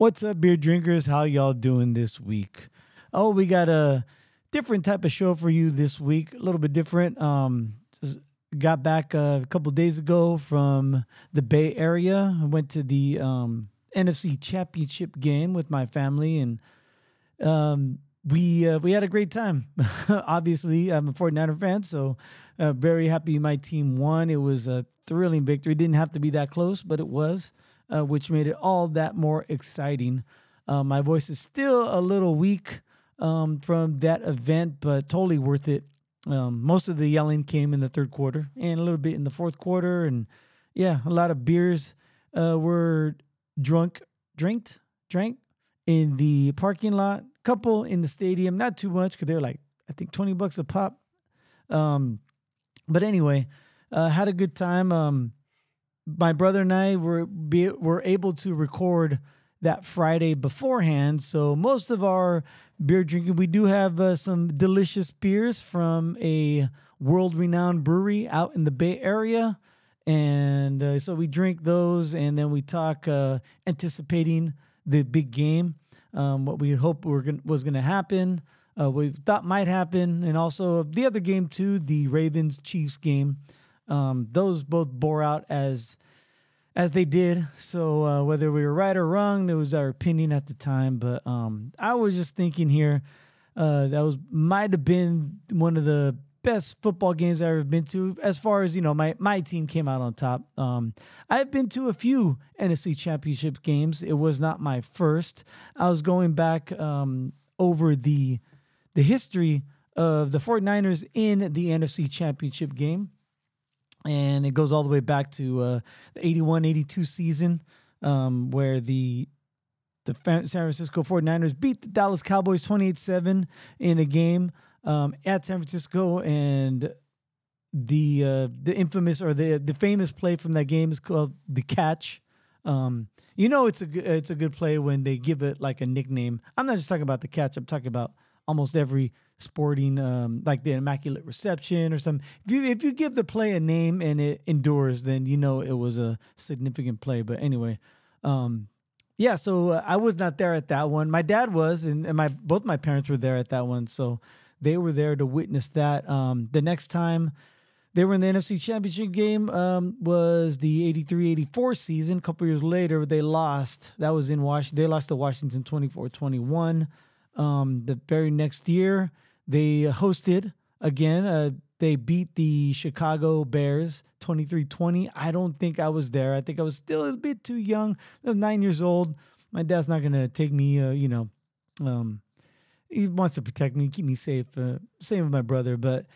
What's up, beer drinkers? How y'all doing this week? Oh, we got a different type of show for you this week. A little bit different. Um, got back a couple days ago from the Bay Area. I went to the um, NFC Championship game with my family, and um, we uh, we had a great time. Obviously, I'm a 49er fan, so uh, very happy my team won. It was a thrilling victory. Didn't have to be that close, but it was uh, which made it all that more exciting. Uh, my voice is still a little weak um, from that event, but totally worth it. Um, most of the yelling came in the third quarter and a little bit in the fourth quarter. And yeah, a lot of beers uh, were drunk, drinked, drank in the parking lot. Couple in the stadium, not too much because they're like, I think 20 bucks a pop. Um, but anyway, uh, had a good time. Um, my brother and I were be, were able to record that Friday beforehand. So most of our beer drinking, we do have uh, some delicious beers from a world-renowned brewery out in the Bay Area, and uh, so we drink those, and then we talk, uh, anticipating the big game, um, what we hope were gonna, was going to happen, uh, we thought might happen, and also the other game too, the Ravens Chiefs game. Um, those both bore out as as they did. So uh, whether we were right or wrong, that was our opinion at the time. But um, I was just thinking here uh, that was might have been one of the best football games I've ever been to. As far as you know, my my team came out on top. Um, I've been to a few NFC Championship games. It was not my first. I was going back um, over the the history of the 49ers in the NFC Championship game and it goes all the way back to uh, the 81 82 season um, where the the San Francisco 49ers beat the Dallas Cowboys 28 7 in a game um, at San Francisco. And the uh, the infamous or the the famous play from that game is called the catch. Um, you know it's a it's a good play when they give it like a nickname. I'm not just talking about the catch. I'm talking about almost every sporting um, like the immaculate reception or something. If you if you give the play a name and it endures, then you know it was a significant play. But anyway, um, yeah. So uh, I was not there at that one. My dad was, and, and my both my parents were there at that one. So they were there to witness that. Um, the next time they were in the NFC Championship game um, was the 83-84 season. A couple years later, they lost. That was in Washington. They lost to Washington 24-21. Um, the very next year, they hosted again. Uh, they beat the Chicago Bears 23 20. I don't think I was there. I think I was still a bit too young. I was nine years old. My dad's not going to take me, uh, you know, um, he wants to protect me, keep me safe. Uh, same with my brother. But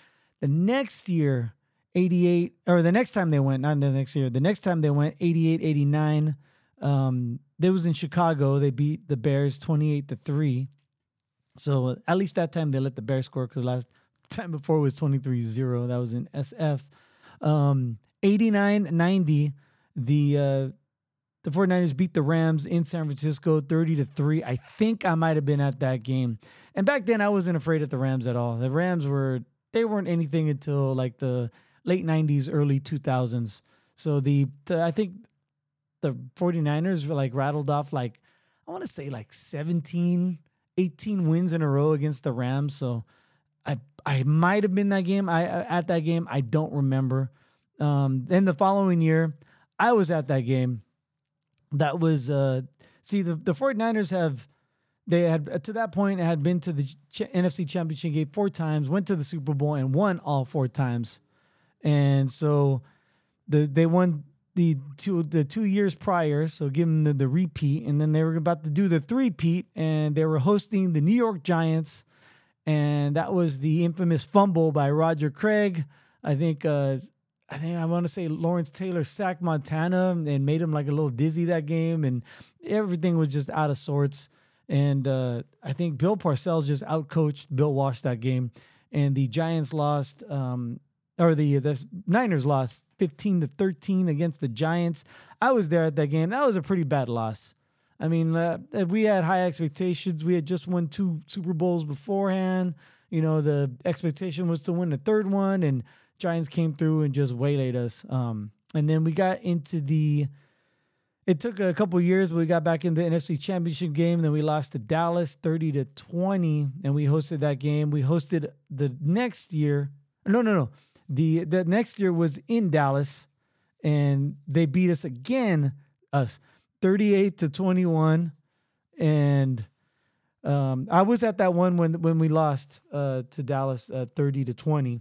the next year, 88, or the next time they went, not the next year, the next time they went, 88 89. Um, they was in Chicago. They beat the Bears 28 to 3. So at least that time they let the Bears score because last time before was 23-0. That was in SF. Um, 89-90, the uh, the 49ers beat the Rams in San Francisco 30 to 3. I think I might have been at that game. And back then I wasn't afraid of the Rams at all. The Rams were they weren't anything until like the late 90s, early 2000s. So the, the I think the 49ers were like rattled off like I want to say like 17 18 wins in a row against the Rams. So I I might have been that game. I at that game. I don't remember. Um, then the following year, I was at that game. That was uh, see the the 49ers have they had to that point had been to the Ch- NFC Championship game four times, went to the Super Bowl and won all four times, and so the they won the two the two years prior, so give them the, the repeat, and then they were about to do the three-peat, and they were hosting the New York Giants, and that was the infamous fumble by Roger Craig. I think uh, I think I want to say Lawrence Taylor sacked Montana and made him like a little dizzy that game, and everything was just out of sorts. And uh, I think Bill Parcells just outcoached Bill Walsh that game, and the Giants lost. Um, or the the Niners lost 15 to 13 against the Giants. I was there at that game. That was a pretty bad loss. I mean, uh, we had high expectations. We had just won two Super Bowls beforehand. You know, the expectation was to win the third one, and Giants came through and just waylaid us. Um, and then we got into the it took a couple years, but we got back in the NFC Championship game. Then we lost to Dallas 30 to 20, and we hosted that game. We hosted the next year. No, no, no. The the next year was in Dallas, and they beat us again, us 38 to 21. And um, I was at that one when when we lost uh, to Dallas uh, 30 to 20.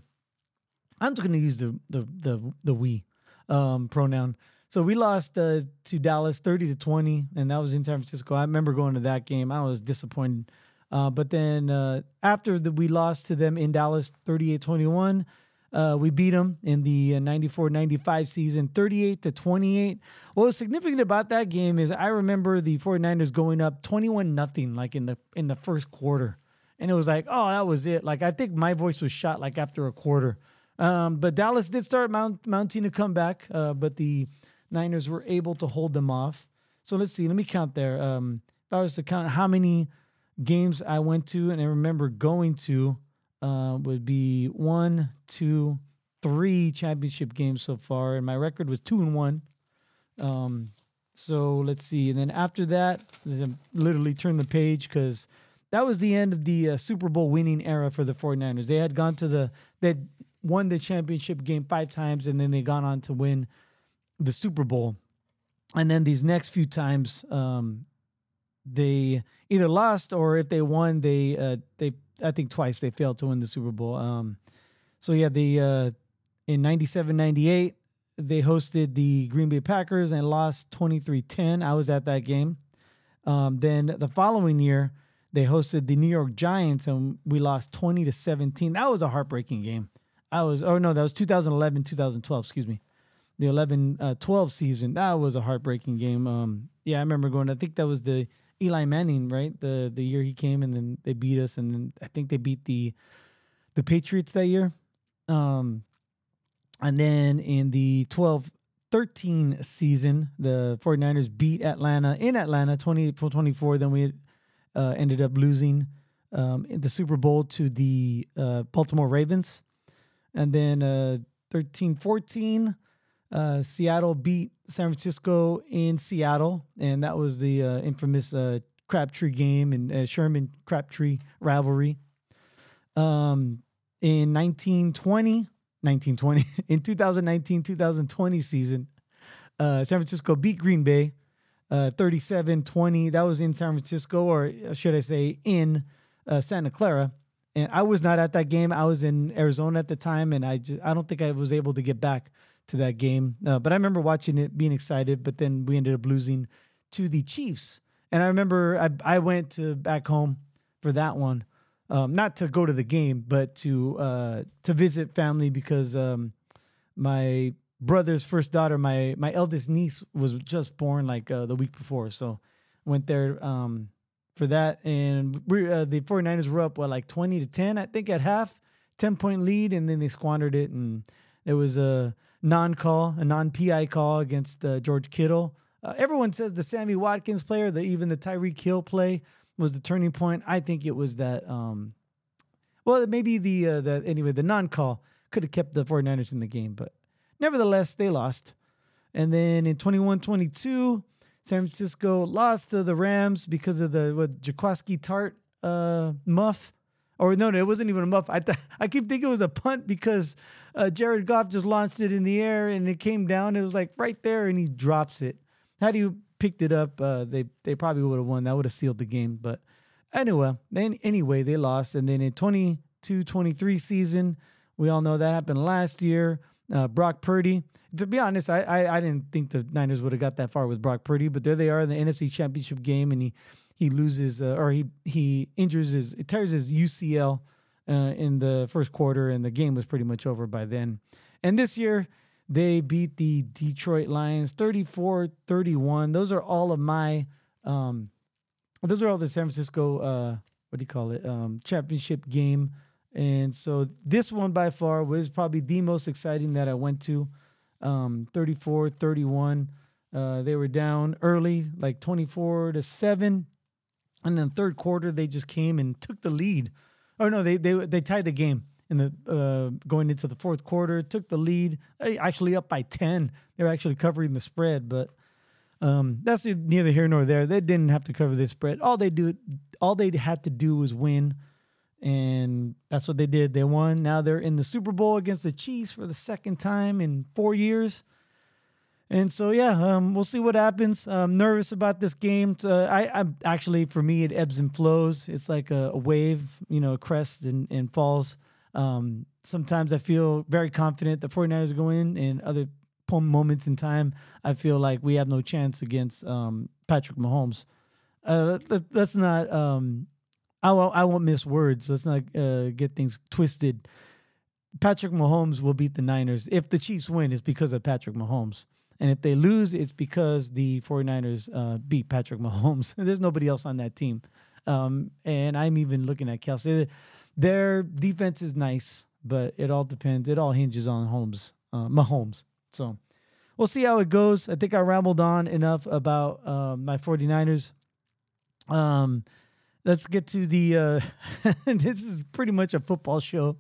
I'm just gonna use the the the the we um, pronoun. So we lost uh, to Dallas 30 to 20, and that was in San Francisco. I remember going to that game. I was disappointed. Uh, but then uh, after the, we lost to them in Dallas 38 21, uh, we beat them in the uh, 94 95 season 38 to 28. What was significant about that game is I remember the 49ers going up 21 nothing like in the in the first quarter. And it was like, oh, that was it. Like I think my voice was shot like after a quarter. Um, but Dallas did start mount, mounting a comeback, uh, but the Niners were able to hold them off. So let's see. Let me count there. Um, if I was to count how many games I went to and I remember going to, uh, would be one, two, three championship games so far, and my record was two and one. Um, so let's see. And then after that, literally turn the page because that was the end of the uh, Super Bowl winning era for the 49ers. They had gone to the, they won the championship game five times, and then they gone on to win the Super Bowl, and then these next few times, um, they either lost or if they won, they uh, they I think twice they failed to win the Super Bowl. Um, so yeah, the uh, in 97, 98, they hosted the Green Bay Packers and lost 23-10. I was at that game. Um, then the following year, they hosted the New York Giants and we lost 20 to 17. That was a heartbreaking game. I was oh no, that was 2011, 2012, excuse me the 11 uh, 12 season. That was a heartbreaking game. Um, yeah, I remember going. I think that was the Eli Manning, right? The the year he came and then they beat us, and then I think they beat the the Patriots that year. Um, and then in the 12 13 season, the 49ers beat Atlanta in Atlanta 28 24. Then we uh, ended up losing um, in the Super Bowl to the uh, Baltimore Ravens. And then uh, 13 14, uh, Seattle beat San Francisco in Seattle, and that was the uh, infamous uh, Crabtree game and uh, Sherman Crabtree rivalry. Um, in 1920, 1920, in 2019 2020 season, uh, San Francisco beat Green Bay uh, 37 20. That was in San Francisco, or should I say, in uh, Santa Clara. And I was not at that game. I was in Arizona at the time, and I just I don't think I was able to get back to that game. Uh, but I remember watching it, being excited. But then we ended up losing to the Chiefs. And I remember I, I went to back home for that one, um, not to go to the game, but to uh, to visit family because um, my brother's first daughter, my my eldest niece, was just born like uh, the week before. So went there um, for that, and we uh, the 49ers were up what like twenty to ten, I think, at half, ten point lead, and then they squandered it, and it was a non-call, a non-PI call against uh, George Kittle. Uh, everyone says the Sammy Watkins player, the even the Tyreek Hill play was the turning point. I think it was that. Um, well, maybe the uh, the anyway the non-call could have kept the 49ers in the game, but nevertheless they lost. And then in 21-22, San Francisco lost to the Rams because of the what Jaquiski Tartt uh, muff. Or no, no, it wasn't even a muff. I th- I keep thinking it was a punt because uh, Jared Goff just launched it in the air and it came down. It was like right there, and he drops it. Had you picked it up, uh, they they probably would have won. That would have sealed the game. But anyway, then anyway, they lost. And then in 22-23 season, we all know that happened last year. Uh, Brock Purdy. To be honest, I, I, I didn't think the Niners would have got that far with Brock Purdy, but there they are in the NFC Championship game, and he he loses uh, or he he injures his it tears his UCL uh, in the first quarter, and the game was pretty much over by then. And this year, they beat the Detroit Lions 34 31. Those are all of my, um, those are all the San Francisco, uh, what do you call it, um, championship game. And so this one by far was probably the most exciting that I went to. Um, 34 31. Uh, they were down early, like 24 to 7. And then third quarter, they just came and took the lead Oh no, they they they tied the game in the uh, going into the fourth quarter. Took the lead, actually up by ten. They were actually covering the spread, but Um, that's neither here nor there. They didn't have to cover this spread. All they do, all they had to do was win, and that's what they did. They won. Now they're in the Super Bowl against the Chiefs for the second time in four years. And so yeah, um, we'll see what happens. I'm nervous about this game. Uh, I, I'm actually for me it ebbs and flows. It's like a, a wave, you know, crests and, and falls. Um, sometimes I feel very confident the 49ers are going in, and other moments in time, I feel like we have no chance against um, Patrick Mahomes. Uh, let, us not. Um, I won't. I won't miss words. Let's not uh, get things twisted. Patrick Mahomes will beat the Niners if the Chiefs win. It's because of Patrick Mahomes. And if they lose, it's because the 49ers uh, beat Patrick Mahomes. There's nobody else on that team. Um, and I'm even looking at Kelce. Their defense is nice, but it all depends. It all hinges on Holmes, uh, Mahomes. So we'll see how it goes. I think I rambled on enough about uh, my 49ers. Um, let's get to the. Uh, this is pretty much a football show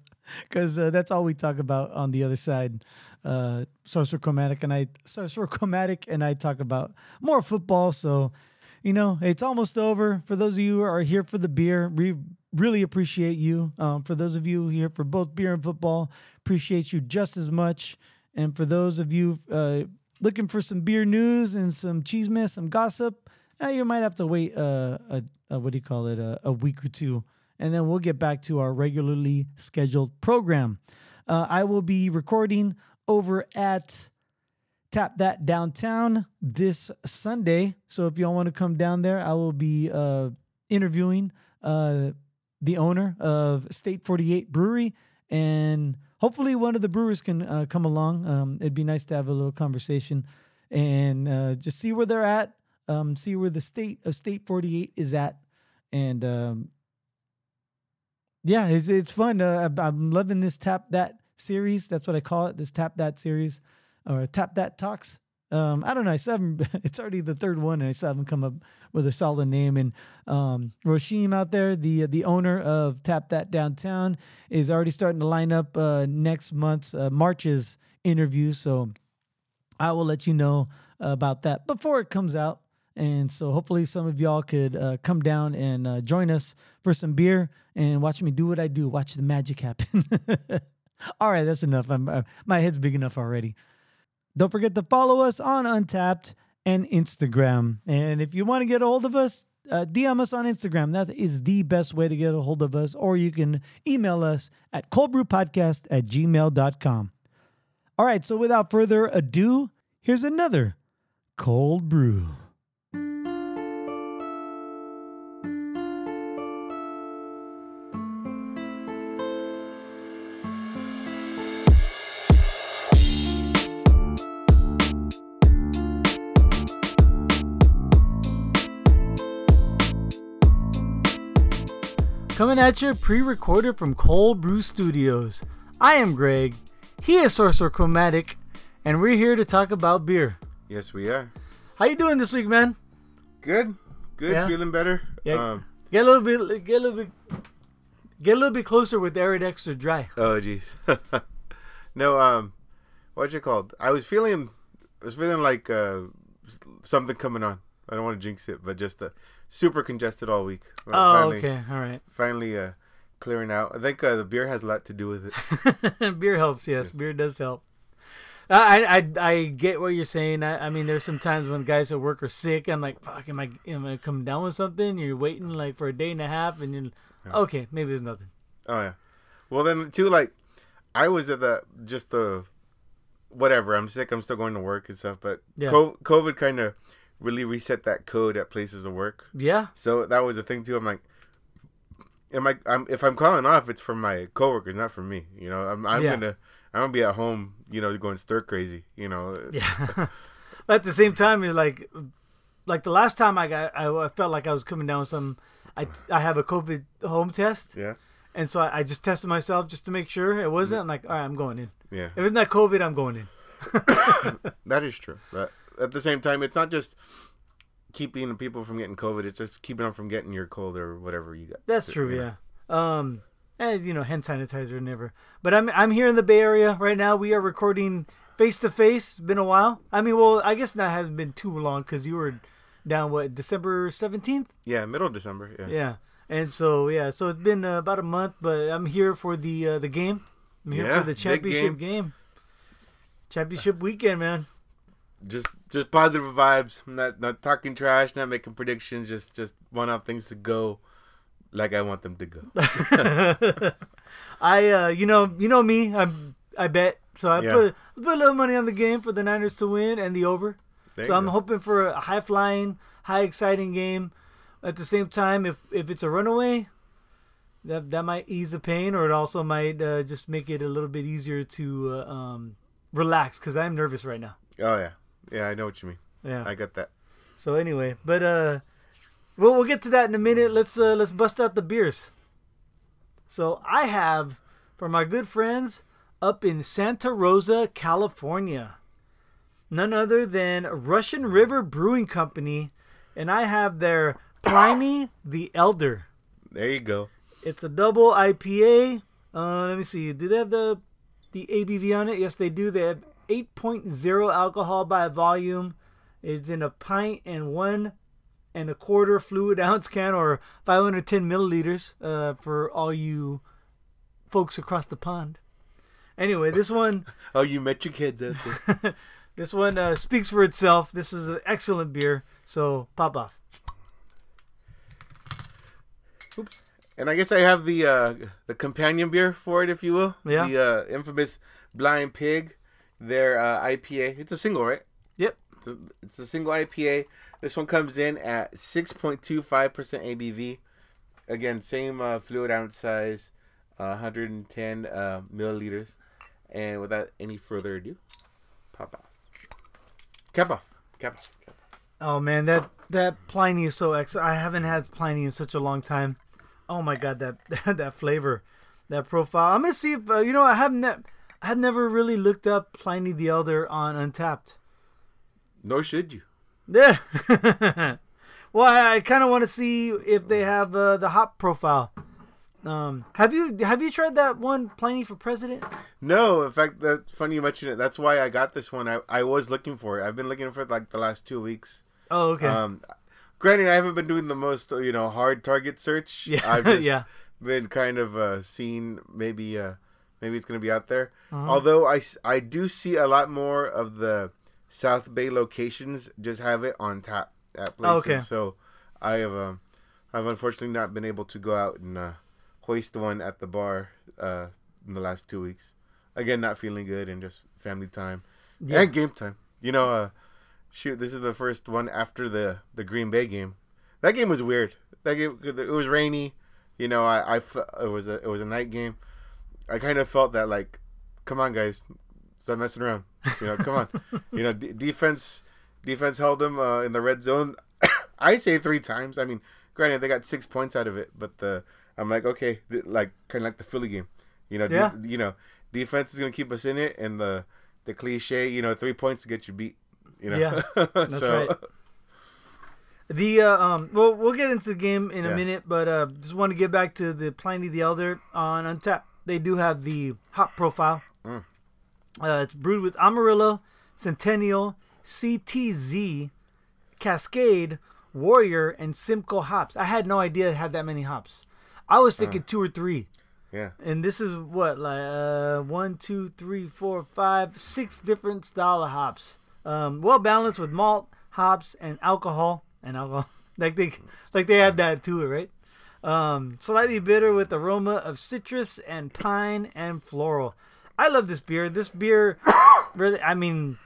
because uh, that's all we talk about on the other side. Uh, Sorcerer Chromatic and I, Sorcerer Chromatic and I talk about more football. So, you know, it's almost over. For those of you who are here for the beer, we really appreciate you. Um, for those of you here for both beer and football, appreciate you just as much. And for those of you uh, looking for some beer news and some cheese mess, some gossip, uh, you might have to wait uh, a, a, what do you call it, a, a week or two and then we'll get back to our regularly scheduled program. Uh, I will be recording over at Tap That Downtown this Sunday. So if y'all want to come down there, I will be uh, interviewing uh, the owner of State 48 Brewery. And hopefully, one of the brewers can uh, come along. Um, it'd be nice to have a little conversation and uh, just see where they're at, um, see where the state of State 48 is at. And um, yeah, it's it's fun. Uh, I'm loving this tap that series. That's what I call it. This tap that series, or tap that talks. Um, I don't know. I still haven't, it's already the third one, and I still haven't come up with a solid name. And um, Roshim out there, the the owner of Tap That Downtown, is already starting to line up uh, next month's uh, March's interview. So I will let you know about that before it comes out. And so hopefully some of y'all could uh, come down and uh, join us for some beer and watch me do what I do. Watch the magic happen. All right, that's enough. I'm, uh, my head's big enough already. Don't forget to follow us on Untappd and Instagram. And if you want to get a hold of us, uh, DM us on Instagram. That is the best way to get a hold of us. Or you can email us at coldbrewpodcast at gmail.com. All right, so without further ado, here's another cold brew. Coming at you pre-recorded from Cold Brew Studios. I am Greg. He is Sorcerer Chromatic, and we're here to talk about beer. Yes, we are. How you doing this week, man? Good. Good. Yeah. Feeling better. Yeah. Um, get a little bit. Get a little bit. Get a little bit closer with Arrid Extra Dry. Oh, jeez. no. Um, what's it called? I was feeling. I was feeling like uh, something coming on. I don't want to jinx it, but just the super congested all week. Well, oh, finally, okay, all right. Finally, uh, clearing out. I think uh, the beer has a lot to do with it. beer helps, yes. Yeah. Beer does help. I, I I get what you're saying. I, I mean, there's some times when guys at work are sick. I'm like, fuck, am I am I coming down with something? You're waiting like for a day and a half, and you're yeah. okay. Maybe there's nothing. Oh yeah. Well then too, like I was at the just the whatever. I'm sick. I'm still going to work and stuff, but yeah. COVID kind of really reset that code at places of work. Yeah. So that was the thing too. I'm like, am I? I'm if I'm calling off, it's for my coworkers, not for me. You know, I'm I'm yeah. gonna I'm gonna be at home. You know, going stir crazy. You know. Yeah. at the same time, you're like, like the last time I got, I, I felt like I was coming down with some. I I have a COVID home test. Yeah. And so I, I just tested myself just to make sure it wasn't. I'm like, all right, I'm going in. Yeah. If it's not COVID, I'm going in. that is true. That at the same time, it's not just keeping people from getting COVID. It's just keeping them from getting your cold or whatever you got. That's true. Yeah. Um, and you know, hand sanitizer never. But I'm I'm here in the Bay Area right now. We are recording face to face. Been a while. I mean, well, I guess that hasn't been too long because you were down what December seventeenth. Yeah, middle of December. Yeah. Yeah, and so yeah, so it's been uh, about a month, but I'm here for the uh, the game. I'm here Yeah, for the championship game. game. Championship weekend, man. Just just positive vibes. I'm not not talking trash. Not making predictions. Just just want things to go like I want them to go. I uh, you know you know me. I'm I bet so I Yeah. put put a little money on the game for the Niners to win and the over. There so I'm go. hoping for a high flying, high exciting game. At the same time, if if it's a runaway, that that might ease the pain, or it also might uh, just make it a little bit easier to uh, um, relax because I'm nervous right now. Oh yeah, yeah. I know what you mean. Yeah. I got that. So anyway, but uh, well, we'll get to that in a minute. Let's uh, let's bust out the beers. So I have for my good friends up in Santa Rosa, California, none other than Russian River Brewing Company, and I have their Pliny the Elder. There you go. It's a double IPA. Uh, let me see. Do they have the the ABV on it? Yes, they do. They have 8.0 alcohol by volume. It's in a pint and one and a quarter fluid ounce can, or 510 milliliters uh, for all you folks across the pond. Anyway, this one Oh, you met your kids out there. this one uh, speaks for itself. This is an excellent beer. So pop off. Oops. and I guess I have the uh, the companion beer for it, if you will. Yeah. The uh, infamous Blind Pig, their uh, IPA. It's a single, right? Yep. It's a, single IPA. This one comes in at 6.25% ABV. Again, same uh, fluid ounce size, uh, 110 uh, milliliters. And without any further ado, pop off. Cap off. Cap off. Cap off. Oh man, that that Pliny is so excellent. I haven't had Pliny in such a long time. Oh my god, that that flavor, that profile. I'm gonna see if uh, you know. I have ne- I have never really looked up Pliny the Elder on Untappd. Nor should you. Yeah. well, I, I kind of want to see if they have uh, the hop profile. Um, have you have you tried that one Pliny for President? No, in fact, that's funny you mention it. That's why I got this one. I, I was looking for it. I've been looking for it like the last two weeks. Oh, okay. Um, granted, I haven't been doing the most you know hard target search. yeah, I've just yeah. been kind of uh, seeing maybe uh, maybe it's gonna be out there. Uh-huh. Although I, I do see a lot more of the South Bay locations just have it on tap at places. Oh, okay. So I have um, I've unfortunately not been able to go out and uh, hoist one at the bar uh, in the last two weeks. Again, not feeling good and just family time Yeah. and game time. You know, uh, shoot, this is the first one after the the Green Bay game. That game was weird. That game it was rainy. You know, I, I it was a it was a night game. I kind of felt that like, come on guys, stop messing around. You know, come on. you know, d- defense defense held them uh, in the red zone. I say three times. I mean, granted they got six points out of it, but the I'm like okay, th- like kind of like the Philly game. You know, de- Yeah. you know, defense is gonna keep us in it, and the the cliche, you know, three points to get you beat. You know, Yeah, that's so, right. The uh, um, well, we'll get into the game in a Yeah. minute, but uh, just want to get back to the Pliny the Elder on Untappd. They do have the hop profile. Mm. Uh, it's brewed with Amarillo, Centennial, CTZ, Cascade, Warrior, and Simcoe hops. I had no idea it had that many hops. I was thinking two or three. Yeah. And this is what like uh one, two, three, four, five, six different style of hops. Um, well balanced with malt, hops, and alcohol and alcohol. Like they like they add that to it, right? Um, slightly bitter with aroma of citrus and pine and floral. I love this beer. This beer, really, I mean,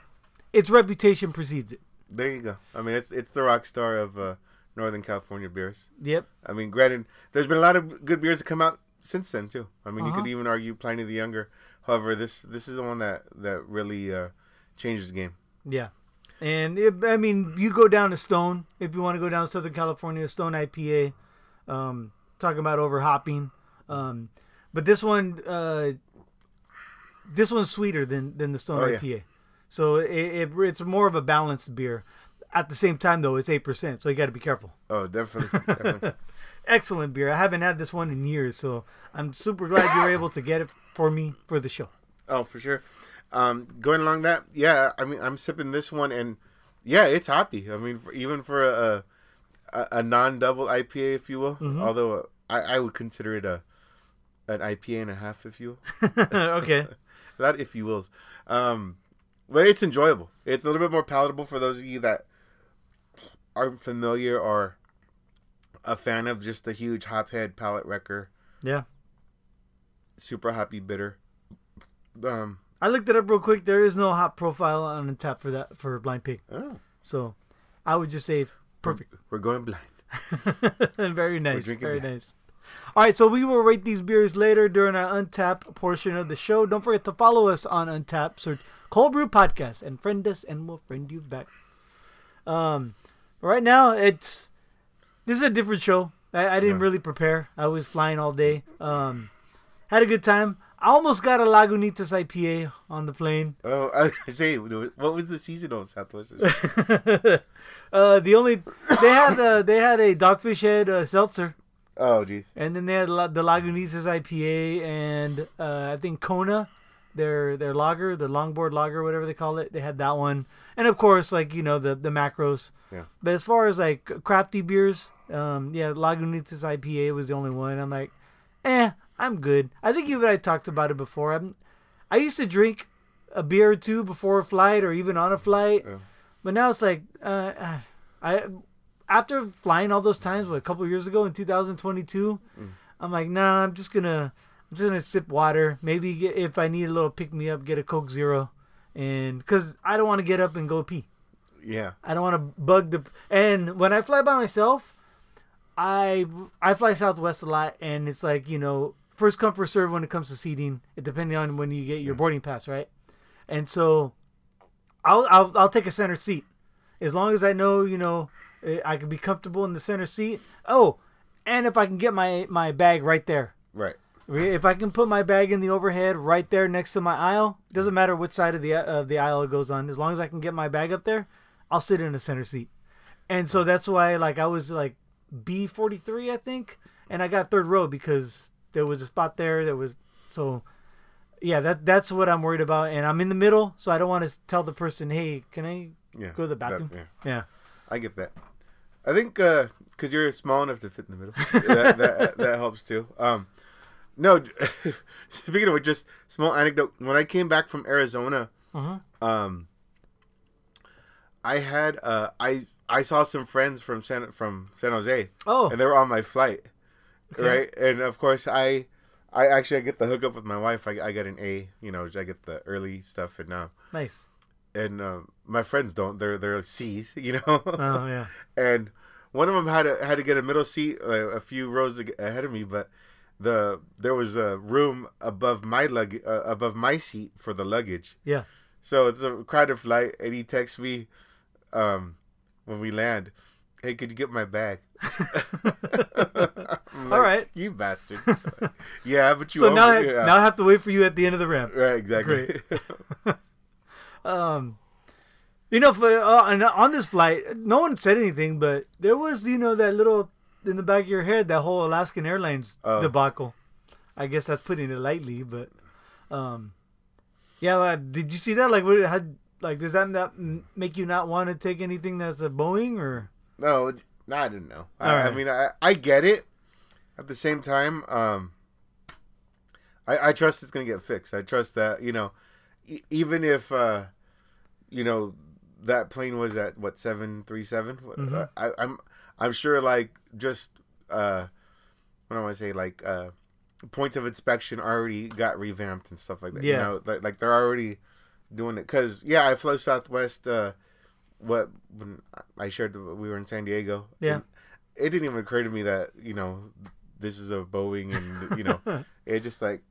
its reputation precedes it. There you go. I mean, it's it's the rock star of uh, Northern California beers. Yep. I mean, granted, there's been a lot of good beers that come out since then too. I mean, you Uh-huh. could even argue Pliny the Younger. However, this this is the one that that really uh, changes the game. Yeah. And it, I mean, you go down to Stone if you want to go down to Southern California, Stone IPA, um, talking about over hopping. Um, but this one, uh, this one's sweeter than, than the Stone Oh, yeah. IPA. So it, it, it's more of a balanced beer. At the same time, though, it's 8%, so you got to be careful. Oh, definitely. definitely. Excellent beer. I haven't had this one in years, so I'm super glad you were able to get it for me for the show. Oh, for sure. Um, going along that, yeah. I mean, I'm sipping this one, and yeah, it's hoppy. I mean, for, even for a a, a non-double IPA, if you will. Mm-hmm. Although uh, I, I would consider it a an IPA and a half, if you will. okay. that if you wills. Um, but it's enjoyable. It's a little bit more palatable for those of you that aren't familiar or a fan of just the huge hophead palate wrecker. Yeah. Super hoppy bitter. Um, I looked it up real quick. There is no hop profile on the tap for that for blind pig. Oh. So, I would just say it's perfect. We're, going blind. very nice. Very blind. nice. All right, so we will rate these beers later during our Untappd portion of the show. Don't forget to follow us on Untappd. Search Cold Brew Podcast and friend us, and we'll friend you back. Um, right now it's this is a different show. I, I didn't yeah. really prepare. I was flying all day. Um, had a good time. I almost got a Lagunitas IPA on the plane. Oh, I say, what was the season on Southwest? uh, the only they had uh, they had a Dogfish Head uh, seltzer. Oh, jeez. And then they had the Lagunitas IPA and uh, I think Kona, their their lager, the longboard lager, whatever they call it. They had that one, and of course, like you know the the macros. Yeah. But as far as like crafty beers, um, yeah, Lagunitas IPA was the only one. I'm like, eh, I'm good. I think even I talked about it before. I'm, I used to drink a beer or two before a flight or even on a flight, yeah. but now it's like, uh, uh I after flying all those times, what, a couple years ago in 2022, mm. I'm like, nah, I'm just gonna, I'm just gonna sip water. Maybe get, if I need a little pick me up, get a Coke Zero, and because I don't want to get up and go pee. Yeah. I don't want to bug the. And when I fly by myself, I I fly Southwest a lot, and it's like you know first come first serve when it comes to seating. It depending on when you get your boarding pass, right? And so, I'll I'll I'll take a center seat, as long as I know you know eh, I can be comfortable in the center seat. Oh, and if I can get my my bag right there. Right. If I can put my bag in the overhead right there next to my aisle, doesn't matter which side of the uh, of the aisle it goes on. As long as I can get my bag up there, I'll sit in the center seat. And so that's why like I was like B forty three I think, and I got third row because there was a spot there that was so. Yeah, that that's what I'm worried about, and I'm in the middle, so I don't want to tell the person, "Hey, can I yeah, go to the bathroom?" That, yeah. yeah. I get that. I think because uh, you're small enough to fit in the middle, that, that, that helps too. Um, no, speaking of just small anecdote, when I came back from Arizona, uh-huh. um, I had uh, I I saw some friends from San from San Jose. Oh, and they were on my flight, okay. right? And of course, I I actually I get the hookup with my wife. I, I get an A, you know, I get the early stuff, and now uh, nice and uh, my friends don't. They're they're C's, you know. Oh yeah. and one of them had to had to get a middle seat uh, a few rows ahead of me, but the there was a room above my lug uh, above my seat for the luggage. Yeah. So it's a crowded flight, and he texts me, um, when we land, "Hey, could you get my bag?" like, All right, you bastard. yeah, but you. So now, I, now I have to wait for you at the end of the ramp. Right, exactly. Great. Um, you know, for uh, on this flight, no one said anything, but there was, you know, that little in the back of your head, that whole Alaskan Airlines oh. debacle. I guess that's putting it lightly, but um, yeah. Uh, did you see that? Like, what had like does that not make you not want to take anything that's a Boeing or? No, I didn't know. I, right. I, mean, I I get it. At the same time, um, I I trust it's gonna get fixed. I trust that you know, e- even if uh, you know that plane was at what seven three seven. Mm-hmm. I, I'm I'm sure like just uh, what do I want to say like uh, points of inspection already got revamped and stuff like that. Yeah. You know, like like they're already doing it because yeah, I flew Southwest. Uh, what when I shared the, we were in San Diego. Yeah. It didn't even occur to me that you know this is a Boeing and you know it just like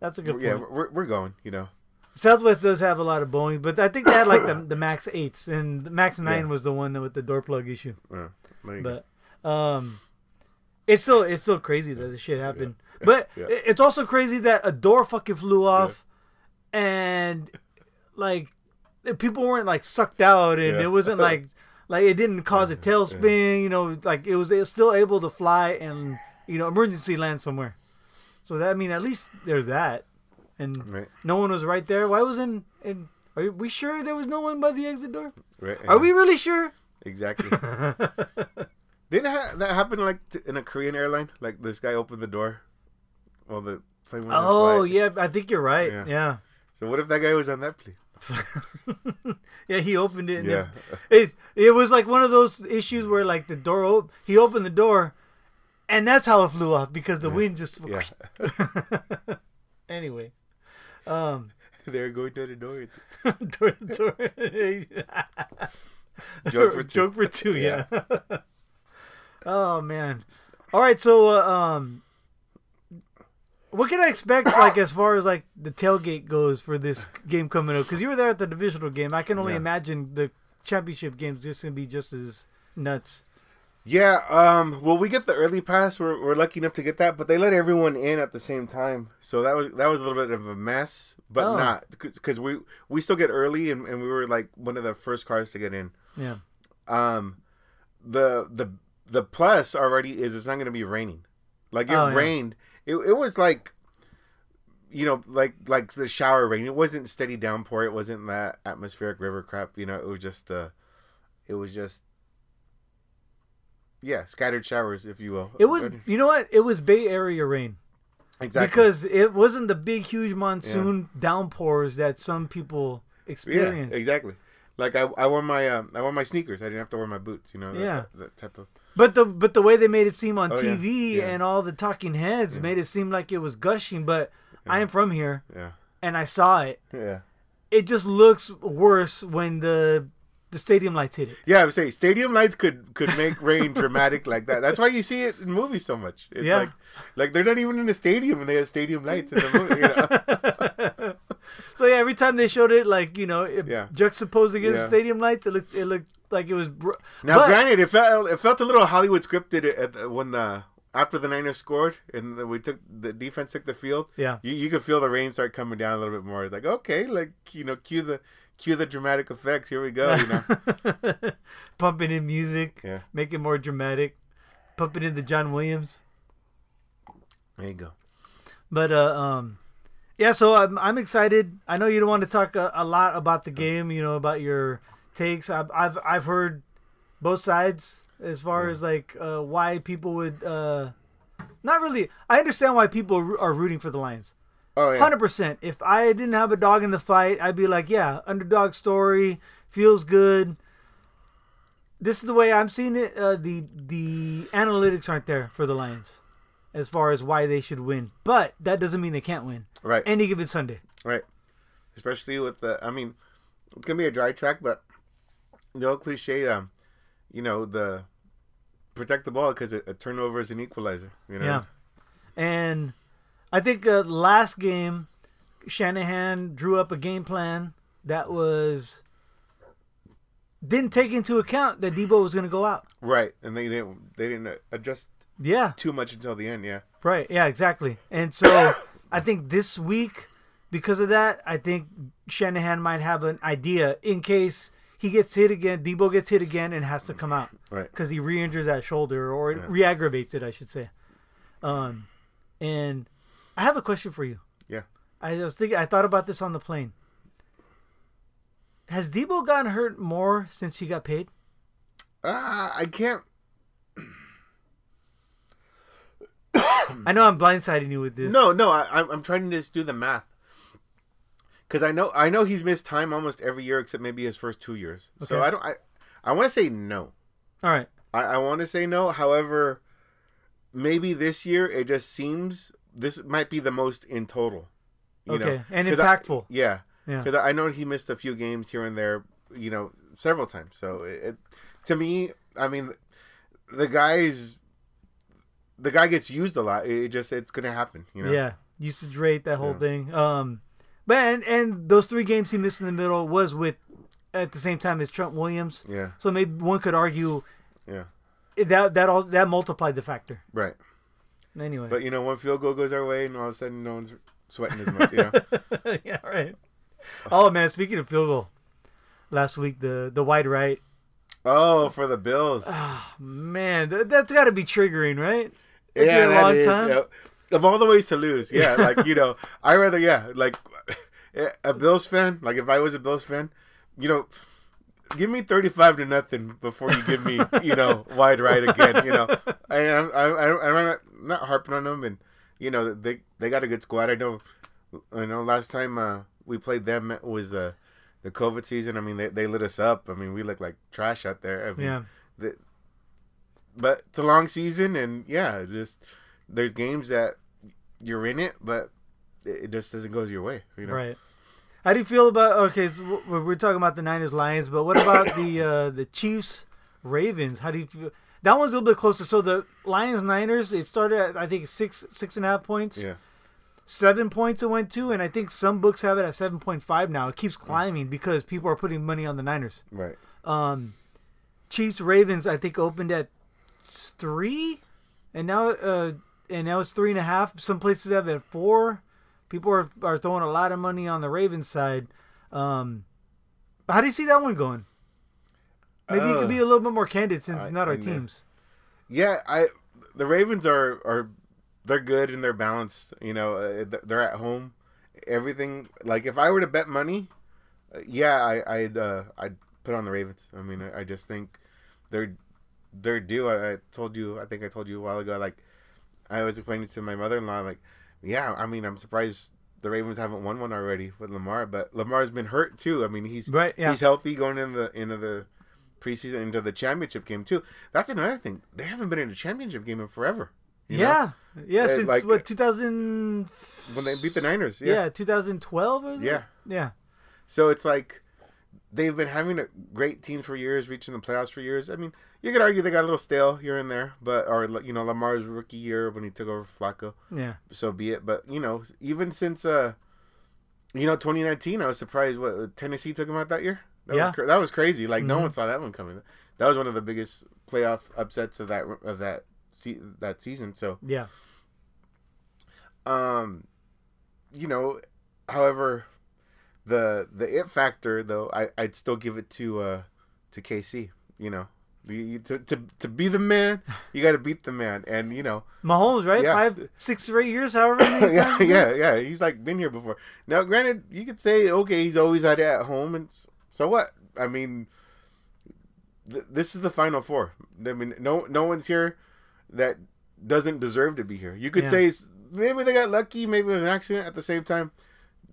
that's a good yeah we're we're going you know Southwest does have a lot of Boeing, but I think they had like the the Max eights, and the Max nine yeah. was the one with the door plug issue. Yeah, but um, it's still it's still crazy that this shit happened. Yeah. But it's also crazy that a door fucking flew off, and like people weren't like sucked out, and it wasn't like like it didn't cause a tailspin. You know, like it was, it was still able to fly and you know emergency land somewhere. So that I mean at least there's that. and right. no one was right there. Why wasn't? And are we sure there was no one by the exit door? Right. Are we really sure? Exactly. Didn't ha- that happen like in a Korean airline? Like this guy opened the door while the plane was. Oh yeah, I think you're right. Yeah. yeah. So what if that guy was on that plane? yeah, he opened it. yeah. It, it was like one of those issues where like the door op- he opened the door, and that's how it flew off because the yeah. wind just. Yeah. anyway, um, they're going to the door. door to door. Joke for two. Joke for two. Yeah. yeah. oh man. All right, so uh, um, what can I expect, like as far as like the tailgate goes for this game coming up? Because you were there at the divisional game. I can only yeah. imagine the championship games just gonna be just as nuts. Yeah. Um. Well, we get the early pass. We're, we're lucky enough to get that, but they let everyone in at the same time, so that was that was a little bit of a mess, but oh. not because we we still get early and, and we were like one of the first cars to get in. Yeah. Um. The the the plus already is it's not going to be raining. Like it oh, rained. Yeah it, it was like you know like like the shower rain it wasn't steady downpour it wasn't that atmospheric river crap you know it was just uh it was just yeah scattered showers if you will it was you know what it was bay area rain exactly because it wasn't the big huge monsoon yeah. downpours that some people experience yeah, exactly like I, I wore my um, I wore my sneakers. I didn't have to wear my boots. You know. Yeah. That, that type of. But the but the way they made it seem on oh, TV yeah. Yeah. and all the talking heads yeah. made it seem like it was gushing. But I am from here. Yeah. And I saw it. Yeah. It just looks worse when the the stadium lights hit it. Yeah, I would say stadium lights could could make rain dramatic like that. That's why you see it in movies so much. It's yeah. like like they're not even in a stadium and they have stadium lights in the movie. You know? so yeah, every time they showed it, like you know, it, yeah. juxtaposed against stadium lights, it looked it looked like it was. Br- now, but, granted, it felt it felt a little Hollywood scripted at the, when the after the Niners scored and we took the defense took the field. Yeah, you, you could feel the rain start coming down a little bit more. It's like okay, like you know, cue the cue the dramatic effects. Here we go. You know, pumping in music. Yeah, make it more dramatic. Pumping in the John Williams. There you go. But uh, um, yeah. So I'm I'm excited. I know you don't want to talk a, a lot about the game. You know about your takes. I've I've I've heard both sides as far yeah. as like uh, why people would uh, not really. I understand why people are rooting for the Lions. Oh yeah. Hundred percent. If I didn't have a dog in the fight, I'd be like, yeah, underdog story feels good. This is the way I'm seeing it. Uh, the the analytics aren't there for the Lions as far as why they should win. But that doesn't mean they can't win. Right. Any given Sunday. Right. Especially with the, I mean, it's gonna be a dry track, but the old cliche, um, you know, the protect the ball because a, a, turnover is an equalizer. You know. Yeah. And I think uh, last game, Shanahan drew up a game plan that was didn't take into account that Deebo was going to go out. Right, and they didn't they didn't adjust yeah too much until the end. Yeah. Right. Yeah. Exactly. And so I think this week, because of that, I think Shanahan might have an idea in case he gets hit again, Deebo gets hit again, and has to come out. Right. Because he re-injures that shoulder or yeah. re-aggravates it, I should say. Um, and I have a question for you. Yeah. I was thinking. I thought about this on the plane. Has Deebo gotten hurt more since he got paid? Uh, I can't I know I'm blindsiding you with this. No, no, I, I'm trying to just do the math. Because I know I know he's missed time almost every year except maybe his first two years. Okay. So I don't. I I want to say no. All right. I, I want to say no. However, maybe this year it just seems this might be the most in total. okay, know? and impactful. I, yeah, yeah. Because I know he missed a few games here and there. You know, several times. So it, it to me, I mean, the guy's the guy gets used a lot. It just it's gonna happen. You know. Yeah, usage rate, that whole yeah. thing. Um, but and and those three games he missed in the middle was with at the same time as Trent Williams. Yeah. So maybe one could argue. Yeah. That that all that multiplied the factor. Right. Anyway. But you know, one field goal goes our way, and all of a sudden, no one's sweating as much. You know. yeah. Right. Oh man, speaking of field goal, last week the the wide right. Oh, for the Bills. Oh man, that, that's got to be triggering, right? It's yeah, been a long time. of all the ways to lose, yeah, like you know, I rather yeah, like a Bills fan. Like if I was a Bills fan, you know, give me thirty-five to nothing before you give me, you know, wide right again. You know, I, I, I, I'm not, harping on them, and you know, they they got a good squad. I know, I know. Last time uh, we played them was uh, the COVID season. I mean, they they lit us up. I mean, we look like trash out there. I mean, yeah. The, but it's a long season, and yeah, just there's games that you're in it, but it just doesn't go your way. You know? Right. How do you feel about? Okay, so we're talking about the Niners Lions, but what about the uh, the Chiefs Ravens? How do you feel? That one's a little bit closer. So the Lions Niners, it started at I think six six and a half points. Yeah. Seven points it went to, and I think some books have it at seven point five now. It keeps climbing because people are putting money on the Niners. Right. Um, Chiefs Ravens I think opened at three, and now uh and now it's three and a half. Some places have it at four. People are, are throwing a lot of money on the Ravens side. Um, how do you see that one going? Maybe uh, you could be a little bit more candid since I, not our teams. Yeah, I the Ravens are are they're good and they're balanced. You know, uh, they're at home. Everything like if I were to bet money, uh, yeah, I, I'd uh, I'd put on the Ravens. I mean, I, I just think they're they're due. I, I, told you. I think I told you a while ago. Like I was explaining to my mother in law. Like, yeah, I mean, I'm surprised the Ravens haven't won one already with Lamar, but Lamar's been hurt too. I mean, he's right. Yeah. He's healthy going into the into the preseason into the championship game too. That's another thing. They haven't been in a championship game in forever. yeah. Know? Yeah, since like, what uh, 2000 when they beat the Niners. Yeah, yeah 2012 Yeah. Yeah. So it's like they've been having a great team for years, reaching the playoffs for years. I mean, you could argue they got a little stale here and there, but or you know Lamar's rookie year when he took over Flacco. Yeah. So be it. But you know, even since uh, you know, 2019, I was surprised what Tennessee took him out that year. That yeah. Was cra- that was crazy. Like mm-hmm. no one saw that one coming. That was one of the biggest playoff upsets of that of that se- that season. So yeah. Um, you know, however, the the it factor though, I I'd still give it to uh to KC. You know, you, to, to to be the man, you got to beat the man, and you know Mahomes, right? Yeah. Five, six or eight years, however many. yeah, yeah, yeah. He's like been here before. Now, granted, you could say okay, he's always had it at home, and so what? I mean, th- this is the final four. I mean, no, no one's here that doesn't deserve to be here. You could yeah. say maybe they got lucky, maybe an accident. At the same time,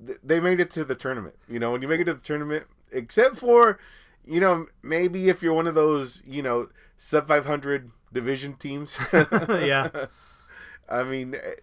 th- they made it to the tournament. You know, when you make it to the tournament, except for you know, maybe if you're one of those, you know, sub 500 division teams. yeah. I mean, eh,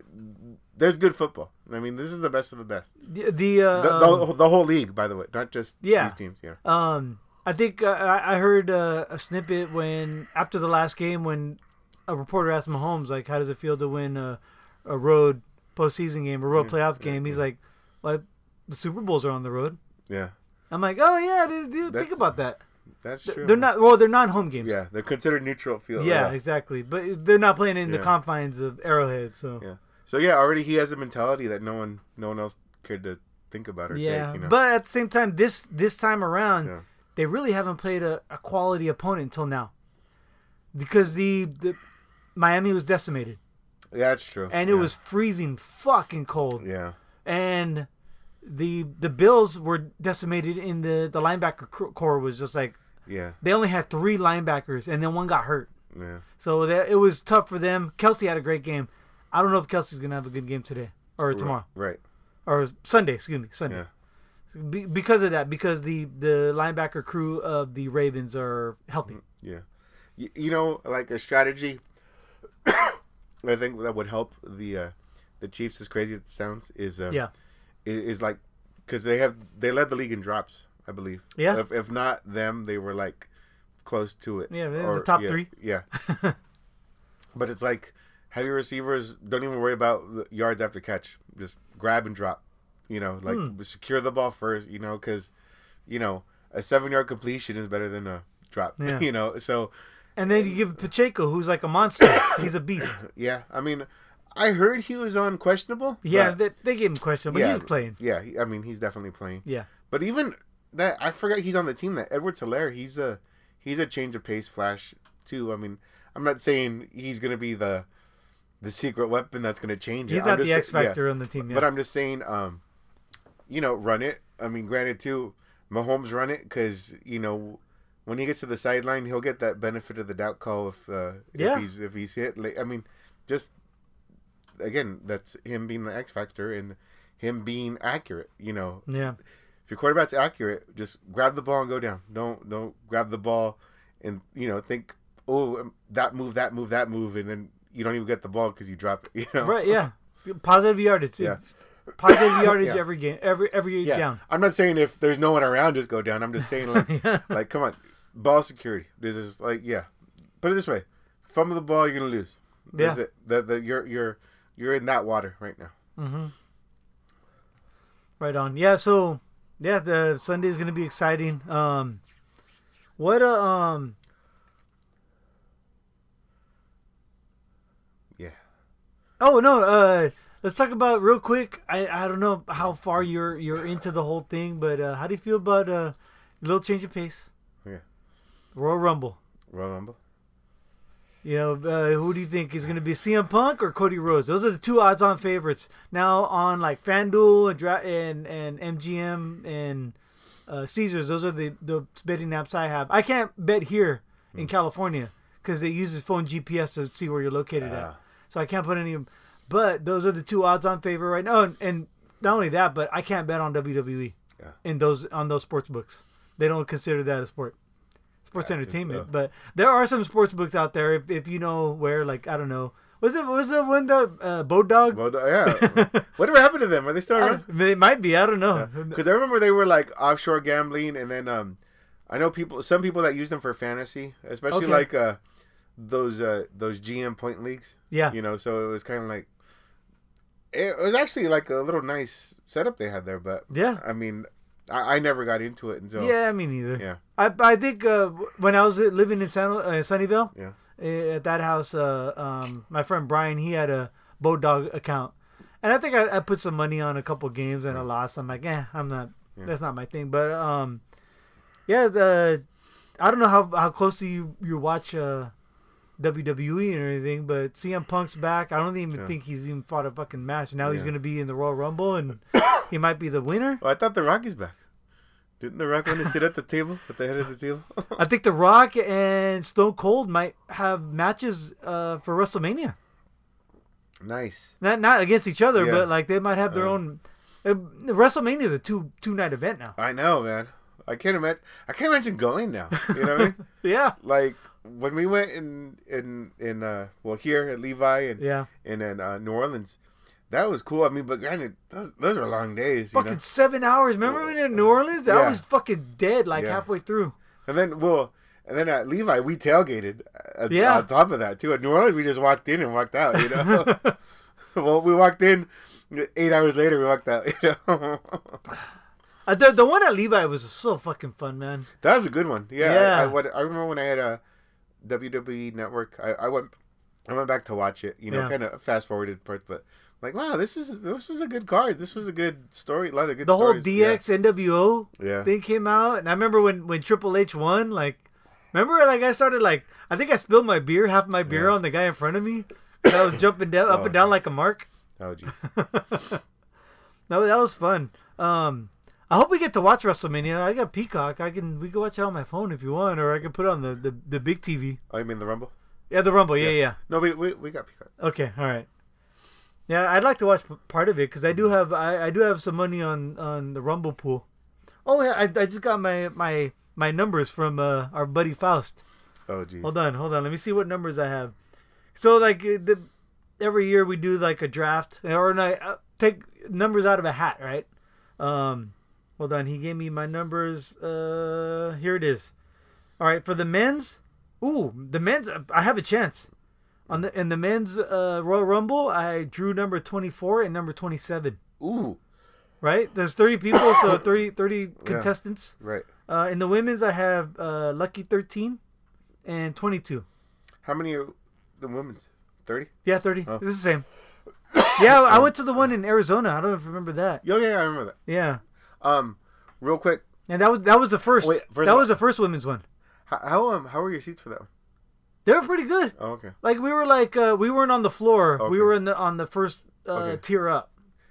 there's good football. I mean, this is the best of the best. The the, uh, the, the, um, the, whole league, by the way, not just yeah. these teams. Yeah. Um, I think uh, I heard uh, a snippet when after the last game when a reporter asked Mahomes like, "How does it feel to win a, a road postseason game, a road playoff game?" He's like, "Well, the Super Bowls are on the road." Yeah. I'm like, oh yeah, dude, dude think about that. That's true. They're not well. They're not home games. Yeah, they're considered neutral field. Yeah, yeah. exactly. But they're not playing in yeah. the confines of Arrowhead. So yeah. So yeah, already he has a mentality that no one, no one else cared to think about or yeah. Take, you know? But at the same time, this this time around, yeah. they really haven't played a, a quality opponent until now, because the the Miami was decimated. Yeah, that's true. And it was freezing fucking cold. Yeah. And the the Bills were decimated in the the linebacker core was just like yeah they only had three linebackers and then one got hurt yeah so that it was tough for them. Kelce had a great game. I don't know if Kelce's gonna have a good game today or tomorrow right or Sunday excuse me Sunday yeah. Be, because of that because the the linebacker crew of the Ravens are healthy mm-hmm. yeah you, you know like a strategy I think that would help the uh, the Chiefs as crazy as it sounds is uh, yeah is, like because they have they led the league in drops, I believe. Yeah. If, if not them, they were like close to it. Yeah, or, the top yeah, three. Yeah. but it's like heavy receivers don't even worry about yards after catch. Just grab and drop. You know, like hmm. secure the ball first. You know, because you know a seven yard completion is better than a drop. Yeah. you know, so. And then you give Pacheco, who's like a monster. He's a beast. Yeah, I mean, I heard he was on questionable. Yeah, they, they gave him questionable. Yeah, he's playing. Yeah, I mean he's definitely playing. Yeah. But even that, I forgot he's on the team. That Edwards Helaire, he's a he's a change of pace flash too. I mean, I'm not saying he's gonna be the the secret weapon that's going to change He's it. not the X factor yeah. on the team. Yeah. But I'm just saying, um, you know, run it. I mean, granted, too, Mahomes run it because you know when he gets to the sideline, he'll get that benefit of the doubt call if uh, yeah. if he's if he's hit. Like, I mean, just again, that's him being the X factor and him being accurate. You know. Yeah. If your quarterback's accurate, just grab the ball and go down. Don't don't grab the ball and you know think oh um, that move that move that move and then you don't even get the ball because you drop it. You know. Right. Yeah. Positive yardage. Yeah. Positive yardage yeah. every game, every every yeah. down. I'm not saying if there's no one around, just go down. I'm just saying like, yeah. like come on, ball security. This is like yeah. Put it this way, fumble the ball, you're gonna lose. That's yeah. it. The, you're you're you're in that water right now. Mm-hmm. Right on. Yeah. So yeah, the Sunday is gonna be exciting. Um, what a um. Yeah. Oh no. Uh let's talk about real quick. I, I don't know how far you're you're into the whole thing, but uh, how do you feel about uh, a little change of pace? Yeah. Royal Rumble. Royal Rumble. You know, uh, who do you think is going to be CM Punk or Cody Rhodes? Those are the two odds-on favorites now on like FanDuel and Dra- and and MGM and uh, Caesars. Those are the the betting apps I have. I can't bet here in mm. California because they use his phone GPS to see where you're located at. Ah. So I can't put any. But those are the two odds on favor right now. And, and not only that, but I can't bet on WWE yeah. in those on those sports books. They don't consider that a sport. Sports entertainment. So. But there are some sports books out there if, if you know where like I don't know. Was it was the one the uh, Bodog? Bodog, yeah. Whatever happened to them? Are they still around? They might be. I don't know. Because yeah. I remember they were like offshore gambling, and then um, I know people, some people that use them for fantasy, especially okay. like uh, those uh those GM point leagues. Yeah. You know, so it was kind of like it was actually like a little nice setup they had there, but yeah, I mean, I, I never got into it until yeah, me neither. Yeah, I I think uh, when I was living in San uh, Sunnyvale, yeah, eh, at that house, uh, um, my friend Brian he had a Bodog account, and I think I, I put some money on a couple games and I lost. I'm like, eh, I'm not. Yeah. That's not my thing. But um, yeah, the I don't know how how closely you you watch uh WWE or anything, but CM Punk's back. I don't even yeah. think he's even fought a fucking match. Now yeah. he's gonna be in the Royal Rumble and he might be the winner. Oh, I thought the Rocky's back. Didn't the Rock want to sit at the table at the head of the table? I think the Rock and Stone Cold might have matches uh, for WrestleMania. Nice. Not not against each other, yeah. but like they might have their uh, own. Uh, WrestleMania is a two two night event now. I know, man. I can't imagine. I can't imagine going now. You know what I mean? yeah. Like when we went in in in uh well here at Levi and yeah and in uh, New Orleans, that was cool. I mean, but granted, those, those are long days. Fucking know? seven hours. Remember when in New Orleans? I was fucking dead like yeah. halfway through. And then well, and then at Levi we tailgated. At, yeah. On top of that too, at New Orleans we just walked in and walked out. You know. well, we walked in. Eight hours later, we walked out. You know. Uh, the the one at Levi was so fucking fun, man. That was a good one. Yeah, yeah. I, I, what, I remember when I had a WWE Network. I, I went I went back to watch it. You know, yeah. kind of fast forwarded parts, but like, wow, this is this was a good card. This was a good story. A lot of good. The stories. whole DX yeah. NWO yeah. thing came out, and I remember when when Triple H won. Like, remember, like I started like I think I spilled my beer, half my beer yeah. on the guy in front of me. And I was jumping down, up oh, and down like a mark. Oh jeez. no, that was fun. Um, I hope we get to watch WrestleMania. I got Peacock. I can we can watch it on my phone if you want, or I can put it on the, the, the big TV. Oh, you mean the Rumble? Yeah, the Rumble. Yeah, yeah. yeah. No, we, we we got Peacock. Okay, all right. Yeah, I'd like to watch part of it because I do have I, I do have some money on on the Rumble pool. Oh yeah, I, I just got my my my numbers from uh, our buddy Faust. Oh geez. Hold on, hold on. Let me see what numbers I have. So like uh, the every year we do like a draft or not, uh, take numbers out of a hat, right? Um, Hold on, he gave me my numbers. Uh, here it is. All right, for the men's, ooh, the men's, I have a chance. On the in the men's uh, Royal Rumble, I drew number twenty four and number twenty seven. Ooh. Right, there's thirty people, so 30, 30 contestants. Yeah, right. Uh, in the women's, I have uh, lucky thirteen and twenty two. How many are the women's? Thirty. Yeah, thirty. Oh. It's the same. yeah, I went to the one in Arizona. I don't know if you remember that. Oh yeah, I remember that. Yeah. Um, real quick. And that was that was the first. Wait, first that was the first women's one. How, how um how were your seats for that one? They were pretty good. Oh, okay. Like we were like uh, we weren't on the floor. Okay. We were in the on the first uh, Okay. tier up.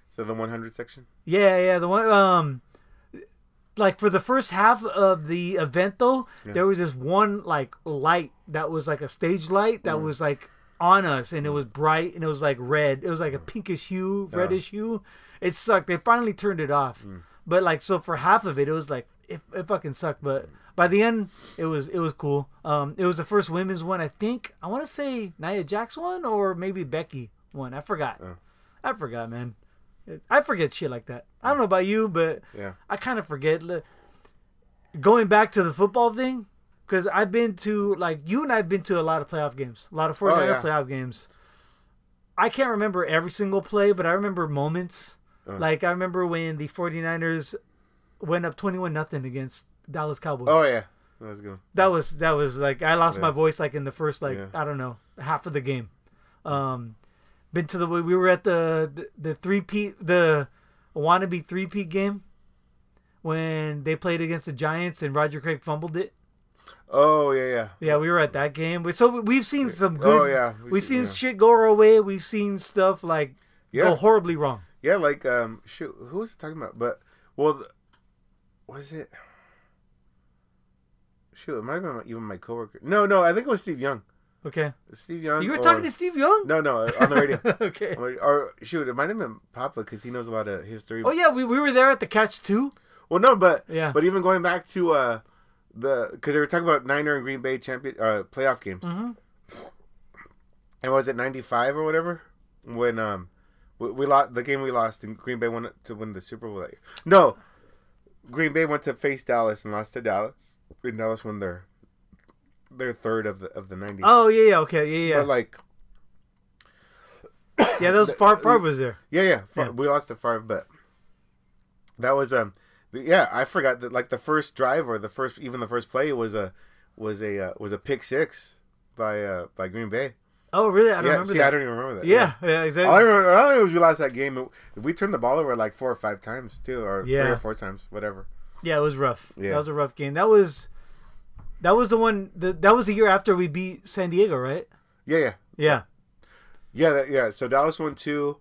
So the 100 section. Yeah, yeah. The one um like for the first half of the event though, Yeah. there was this one like light that was like a stage light that Mm. was like on us and it was bright and it was like red. It was like a pinkish hue, reddish hue. It sucked. They finally turned it off. Mm. But like so for half of it it was like it, it fucking sucked, but by the end it was it was cool. Um it was the first women's one, I think. I want to say Nia Jax one or maybe Becky one. I forgot. Oh. I forgot, man. I forget shit like that. I don't know about you, but Yeah. I kind of forget. Going back to the football thing, because I've been to like you and I've been to a lot of playoff games, a lot of 49er Oh, yeah. playoff games. I can't remember every single play, but I remember moments. Uh. Like I remember when the 49ers went up 21 nothing against Dallas Cowboys. Oh yeah. That was good. That was that was like I lost my voice like in the first like Yeah. I don't know half of the game. Um, been to the we were at the the, the three P the wannabe three P game when they played against the Giants and Roger Craig fumbled it. Oh yeah, yeah. Yeah, we were at that game. We- So we've seen some good. Oh yeah. We've seen yeah. shit go our way. We've seen stuff like Yeah. go horribly wrong. Yeah, like um, shoot, who was it talking about? But well, th- was it? Shoot, it might have been even my coworker. No, no, I think it was Steve Young. Okay, Steve Young. you were or- talking to Steve Young. No, no, on the radio. okay. Or shoot, it might have been Papa because he knows a lot of history. Oh yeah, we, we were there at the catch too. Well, no, but Yeah. but even going back to uh the because they were talking about Niner and Green Bay champion uh playoff games. hmm And was it '95 or whatever when um we, we lost the game we lost and Green Bay won to win the Super Bowl that year? No, Green Bay went to face Dallas and lost to Dallas. And Dallas won their their third of the of the '90s. Oh yeah, yeah, okay, yeah, yeah, But like yeah. That was Favre, Favre was there. yeah, yeah, Fa- Yeah. we lost to Favre, but that was um yeah I forgot that like the first drive or the first even the first play was a was a uh, was a pick six by uh by Green Bay. Oh really? I don't yeah, remember see, that. I don't even remember that. yeah, yeah, All I exactly. remember, all I remember was we lost that game. We turned the ball over like four or five times too, or three or four times, whatever. Yeah, it was rough. Yeah. That was a rough game. That was that was the one the, that was the year after we beat San Diego, right? Yeah, yeah, Yeah. yeah, that, yeah. So Dallas won two,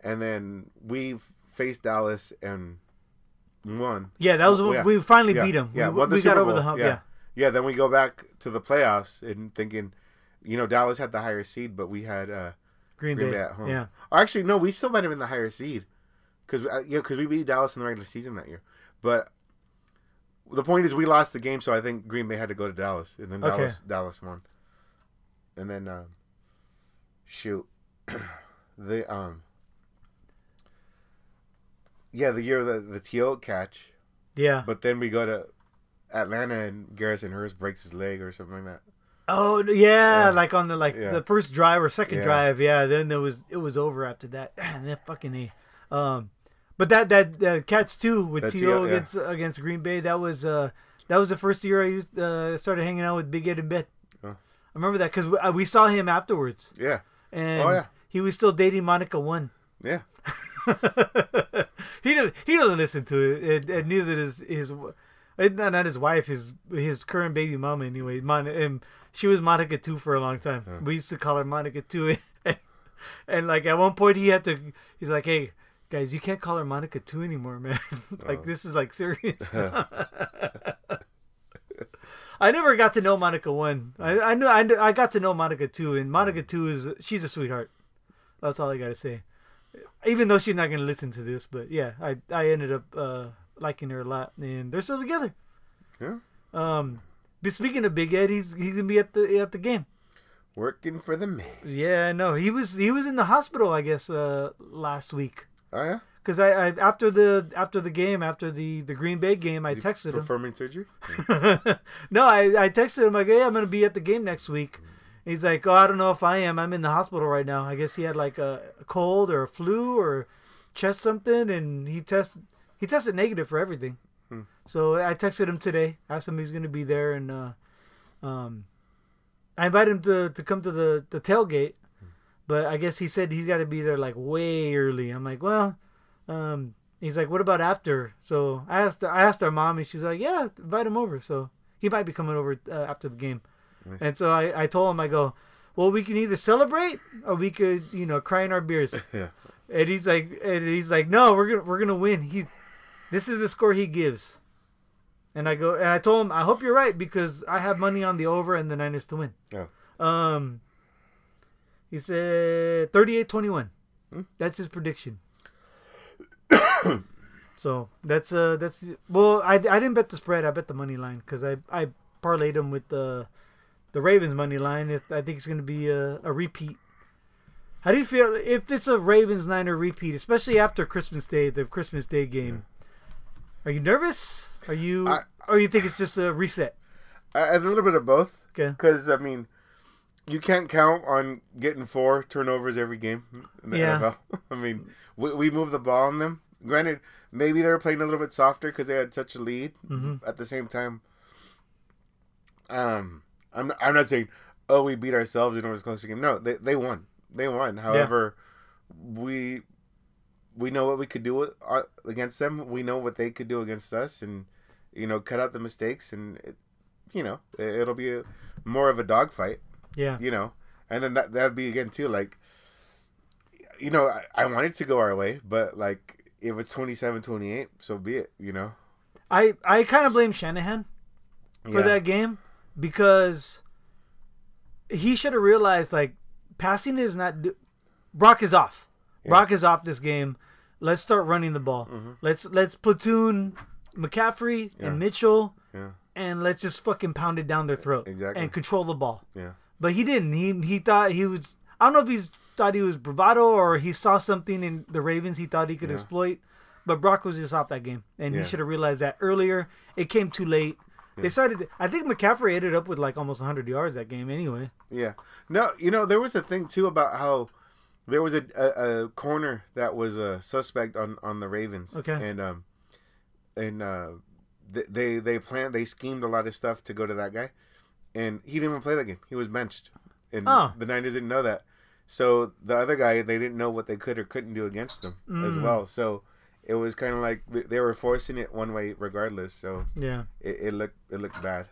and then we faced Dallas and won. Yeah, that was when yeah. we finally Yeah, beat them. yeah, we won the we got over the hump. yeah. Yeah. Yeah, then we go back to the playoffs and thinking, you know, Dallas had the higher seed, but we had uh, Green, Green Bay. Bay at home. Yeah. Or actually, no, we still might have been the higher seed because uh, yeah, because we beat Dallas in the regular season that year. But the point is, we lost the game, so I think Green Bay had to go to Dallas, and then Okay. Dallas Dallas won. And then, um, shoot, the um, yeah, the year of the the T.O. catch, Yeah. but then we go to Atlanta and Garrison Hearst breaks his leg or something like that. Oh yeah, Yeah. like on the like Yeah. the first drive or second Yeah. drive. Yeah. Then there was it was over after that. And that fucking a. Um, but that that that catch too with To against against Green Bay. That was uh that was the first year I used uh, started hanging out with Big Ed in bed. I remember that because we, uh, we saw him afterwards, Yeah, and Oh, yeah. he was still dating Monica One. yeah, he doesn't. He doesn't listen to it, and, and neither does his. Not, not his wife. His his current baby mama. Anyway, Mon- and she was Monica two for a long time. Huh. We used to call her Monica two, and, and like at one point he had to. He's like, "Hey guys, you can't call her Monica two anymore, man. like Oh. this is like serious." I never got to know Monica one. I I knew I, knew, I got to know Monica two, and Monica two is she's a sweetheart. That's all I gotta say. Even though she's not gonna listen to this, but yeah, I I ended up uh, liking her a lot, and they're still together. yeah. Um, but speaking of Big Ed, he's he's gonna be at the at the game. Working for the man. Yeah, I know. He was he was in the hospital, I guess, uh, last week. Oh yeah. Cause I, I after the after the game after the the Green Bay game, I texted him. Performing surgery. no, I, I texted him like, hey, I'm gonna be at the game next week. He's like, oh, I don't know if I am. I'm in the hospital right now. I guess he had like a cold or a flu or chest something, and he tested he tested negative for everything. Hmm. So I texted him today, asked him if he's gonna be there, and uh, um, I invited him to, to come to the the tailgate, but I guess he said he's got to be there like way early. I'm like, well, um, he's like, what about after? So I asked I asked our mom, and she's like, yeah, invite him over. So he might be coming over uh, after the game. Nice. And so I, I told him, I go, well, we can either celebrate or we could, you know, cry in our beers. Yeah. And he's like, and he's like, no, we're gonna we're gonna win. He, this is the score he gives. And I go, and I told him, I hope you're right because I have money on the over and the Niners to win. Oh. Um. He said 38-21. Hmm. That's his prediction. so that's uh that's well I, I didn't bet the spread I bet the money line because I I parlayed him with the the Ravens money line. It, I think it's gonna be a, a repeat. How do you feel if it's a Ravens Niner repeat, especially after Christmas Day, the Christmas Day game? Are you nervous? Are you I- or you think it's just a reset? A, a little bit of both. Okay. Because I mean, you can't count on getting four turnovers every game in the Yeah. NFL. I mean, we, we move the ball on them. Granted, maybe they were playing a little bit softer because they had such a lead. Mhm. At the same time, um, I'm I'm not saying oh we beat ourselves and it was a close game. No, they they won. They won. However, we we know what we could do with, uh, against them. We know what they could do against us, and you know, cut out the mistakes, and it, you know, it, it'll be a, more of a dogfight. Yeah. You know, and then that that'd be again too like, you know, I, I want it to go our way, but like if it's 27-28, so be it. You know. I I kind of blame Shanahan for Yeah. that game because he should have realized like passing is not do- Brock is off. Yeah. Brock is off this game. Let's start running the ball. Mm-hmm. Let's let's platoon McCaffrey Yeah. and Mitchell Yeah. and let's just fucking pound it down their throat Exactly. and control the ball. Yeah. But he didn't. He he thought he was. I don't know if he's thought he was bravado or he saw something in the Ravens he thought he could Yeah. exploit. But Brock was just off that game, and he should have realized that earlier. It came too late. They started. I think McCaffrey ended up with like almost 100 yards that game anyway. Yeah. No, you know, there was a thing too about how there was a, a, a corner that was a suspect on, on the Ravens. Okay. And um and uh th- they they planned they schemed a lot of stuff to go to that guy. And he didn't even play that game. He was benched. And Oh. the Niners didn't know that. So the other guy they didn't know what they could or couldn't do against them as Mm. well. So it was kind of like they were forcing it one way regardless. So Yeah, it, it looked it looked bad.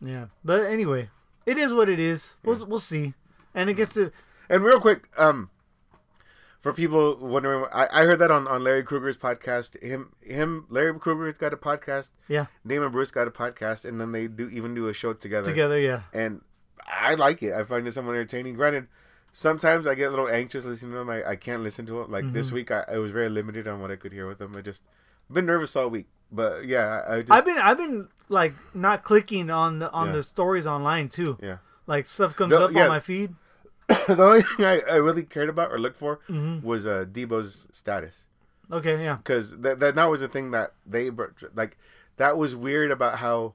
yeah. But anyway, it is what it is. We'll we'll see. And it gets to And real quick, um, for people wondering, I, I heard that on, on Larry Krueger's podcast. Him, him, Larry Krueger's got a podcast. yeah Damon Bruce got a podcast, and then they do even do a show together. together. Yeah, And I like it. I find it somewhat entertaining. Granted, sometimes I get a little anxious listening to them. I, I can't listen to them. Like this Mhm. week, I, I was very limited on what I could hear with them. I just been nervous all week. But yeah, I, I just I've been I've been like not clicking on the on Yeah. the stories online too. yeah. Like stuff comes No, up yeah. on my feed. the only thing I, I really cared about or looked for Mhm. was uh, Deebo's status. Okay, yeah. because that, that that was the thing that they like that was weird about how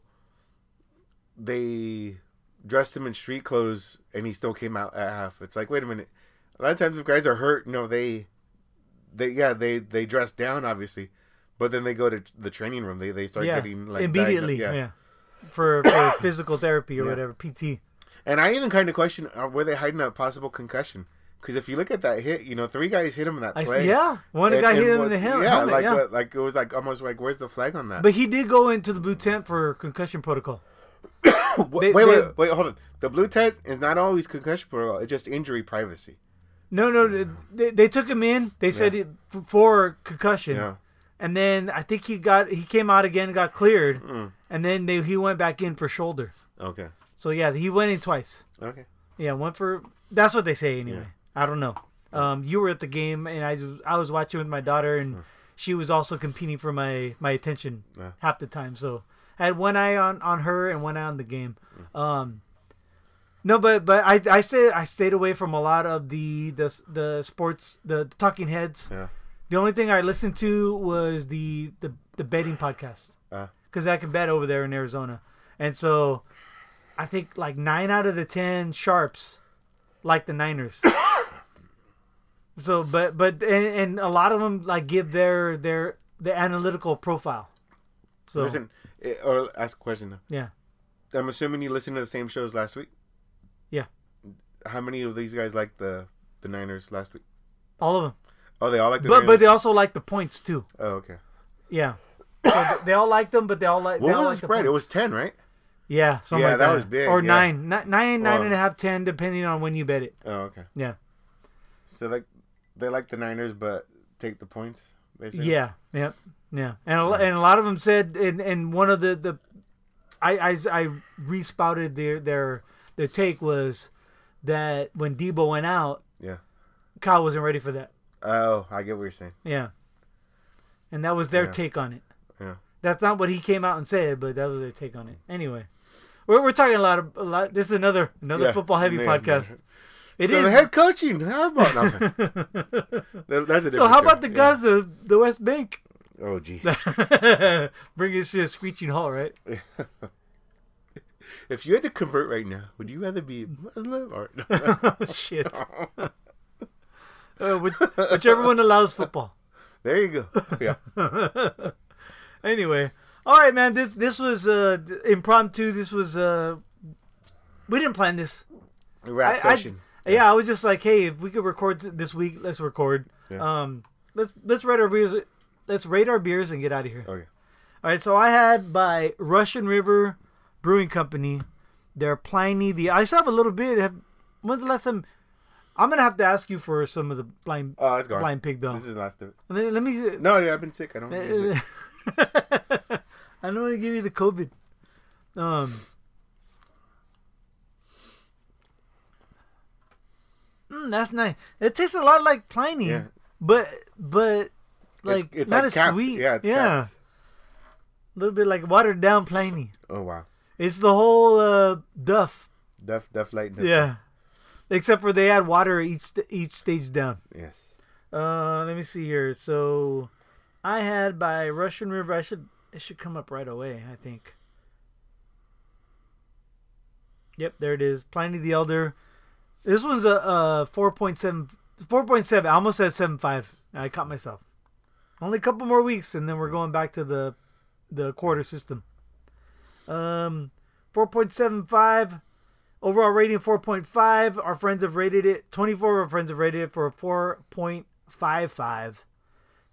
they dressed him in street clothes and he still came out at half. It's like wait a minute. A lot of times if guys are hurt, no, they they yeah they they dress down obviously, but then they go to the training room. They they start yeah, getting like immediately. diagnosed- Yeah. For for physical therapy or Yeah. whatever, PT. And I even kind of question uh, were they hiding a possible concussion? Because if you look at that hit, you know, three guys hit him in that I play. see, yeah, one And- guy hit him in the hel- yeah, helmet. like yeah, what- like it was like almost like where's the flag on that? but he did go into the blue tent for concussion protocol. Wait, They- wait, they- wait, wait, hold on. The blue tent is not always concussion protocol. It's just injury privacy. No, no, they, they took him in. They said it, for concussion, Yeah. and then I think he got he came out again, got cleared, Mm. and then they, he went back in for shoulder. Okay. So yeah, he went in twice. Okay. Yeah, went for that's what they say anyway. I don't know. Um, you were at the game, and I was I was watching with my daughter, and she was also competing for my my attention Yeah. half the time. So I had one eye on on her and one eye on the game. Um, no, but but I I stayed I stayed away from a lot of the the the sports the, the talking heads. Yeah. The only thing I listened to was the the the betting podcast Uh, because I can bet over there in Arizona, and so I think like nine out of the ten sharps like the Niners. so, but but and, and a lot of them like give their their the analytical profile. So listen, eh, or ask a question. yeah, I'm assuming you listened to the same shows last week. Yeah. How many of these guys like the the Niners last week? all of them. Oh, they all like the But Niners. but they also like the points too. oh, okay. Yeah. So they all like them, but they all like. What was the spread? It was ten, right? Yeah, something Yeah, like that that. was big, Or yeah. nine, Ni- nine, oh. nine Wow. and a half, ten, depending on when you bet it. Oh, okay. Yeah. So like, they like the Niners, but take the points. Basically. Yeah, yeah, yeah. And a, and a lot of them said, and, and one of the the, I I, I respouted their their their take was that when Deebo went out, Yeah. Kyle wasn't ready for that. Oh, I get what you're saying. Yeah. And that was their Yeah. take on it. Yeah. That's not what he came out and said, but that was their take on it. Anyway, we're, we're talking a lot of a lot. This is another another Yeah. football heavy Yeah. podcast. It so is. the head coaching. How about nothing? That- That's a so how about the show. guys the the West Bank? Oh, jeez. Bring us to a screeching halt, right? if you had to convert right now, would you rather be Muslim or? Shit. Uh, which, whichever one allows football. there you go. Yeah. Anyway, all right, man. This this was uh, impromptu. This was uh, we didn't plan this. Rap I- I- session. Yeah, I was just like, hey, if we could record this week, let's record. Yeah. Um, let's let's rate our beers. Let's rate our beers and get out of here. okay. All right, so I had by Russian River Brewing Company, their Pliny. The I still have a little bit. Have, when's the last time? I'm gonna have to ask you for some of the blind Oh, it's gone. blind pig though. This is the last of it. Let, let me. No, yeah, I've been sick. I don't use it. I don't want to give you the COVID. Um. Mm, that's nice. It tastes a lot like Pliny, Yeah. but but like it's, it's not like as capped. sweet. Yeah, it's yeah, capped. a little bit like watered down Pliny. Oh wow. It's the whole uh, duff. Def, def light. Yeah, except for they add water each each stage down. Yes. Uh, let me see here. So, I had by Russian River. I should it should come up right away. I think. Yep, there it is. Pliny the Elder. This one's a, a 4.7, 4.7. I almost said 7.5. I caught myself. Only a couple more weeks, and then we're going back to the the quarter system. Um, 4.75. Overall rating 4.5. Our friends have rated it. 24 of our friends have rated it for a 4.55.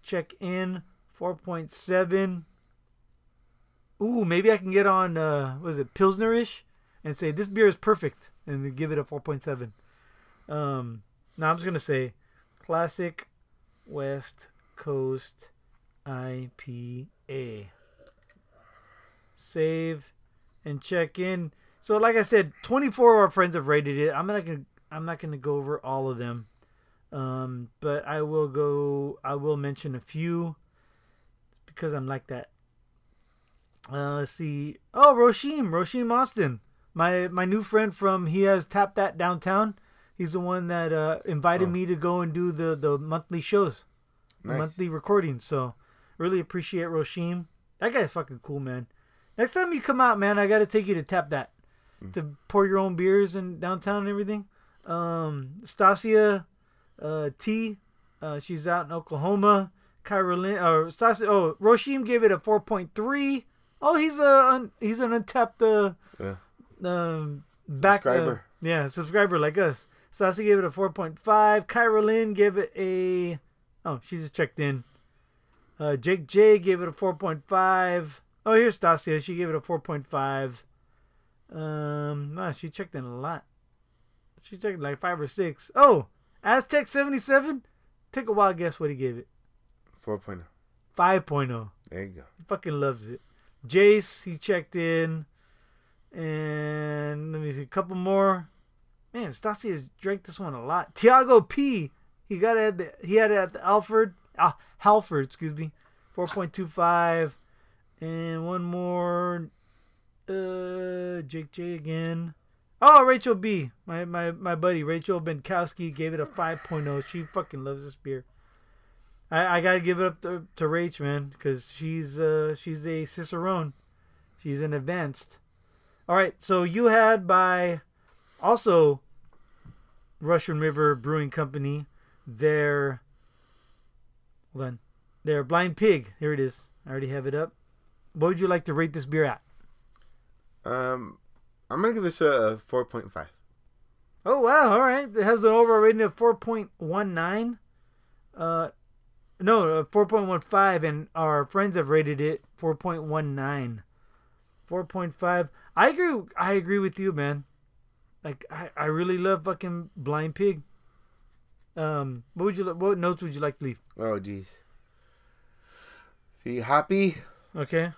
Check in 4.7. Ooh, maybe I can get on uh what is it, Pilsnerish and say this beer is perfect and give it a 4.7. Um now I'm just to say classic West Coast IPA. Save and check in. So like I said, 24 of our friends have rated it. I'm not to I'm not to go over all of them. Um but I will go I will mention a few because I'm like that. Uh, let's see. Oh, Roshim, Roshim Austin, my my new friend from he has tapped that downtown. He's the one that uh, invited Oh. me to go and do the the monthly shows, the monthly recordings. So really appreciate Roshim. That guy's fucking cool, man. Next time you come out, man, I got to take you to tap that Mm. to pour your own beers in downtown and everything. Um, Stasia uh, T, uh, she's out in Oklahoma. Kyra Lynn, or Stasia, oh, Roshim gave it a 4.3. Oh, he's a un, he's an Untappd uh, Yeah. um back uh, Subscriber. yeah, subscriber like us. Stasia gave it a 4.5. Kyra Lynn gave it a oh, she's just checked in. Uh, Jake J gave it a 4.5. Oh, here's Stasia. She gave it a 4.5. Um, wow, she checked in a lot. She checked like five or six. Oh, Aztec 77. Take a wild guess what he gave it. 4.0. 5.0. There you go. He fucking loves it. Jace, he checked in. And let me see, a couple more. Man, Stasi has drank this one a lot. Tiago P, he got it. At the, he had it at the Alfred, Ah, Halford, excuse me, four point two five, and one more. Uh, Jake J again. Oh, Rachel B, my my my buddy Rachel Benkowski gave it a 5.0. She fucking loves this beer. I, I gotta give it up to, to Rach, man, because she's uh she's a cicerone. She's an advanced. All right, so you had by also Russian River Brewing Company their hold on their Blind Pig. Here it is. I already have it up. What would you like to rate this beer at? Um, I'm gonna give this a 4.5. Oh wow! All right, it has an overall rating of four point one nine. Uh, no, uh, four point one five, and our friends have rated it four point one nine. Four point five. I agree. I agree with you, man. Like I, I really love fucking Blind Pig. Um, what would you what notes would you like to leave? Oh jeez. See, happy. Okay.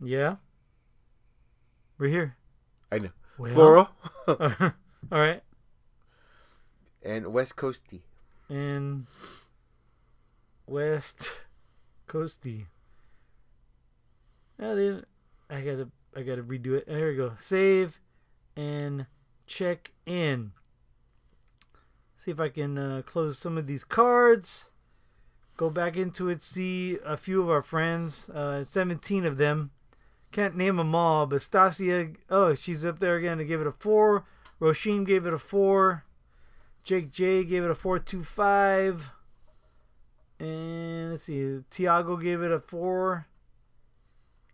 Yeah. We're here. I know. Well. Floral All right. And West Coasty. And West Coasty. Oh, they, I gotta, I gotta redo it. There we go. Save and check in. See if I can uh, close some of these cards. Go back into it. See a few of our friends. Uh, 17 of them. Can't name them all, but Stasia. Oh, she's up there again to give it a four. Roshim gave it a four. Jake J gave it a 4.25. And let's see, Tiago gave it a 4.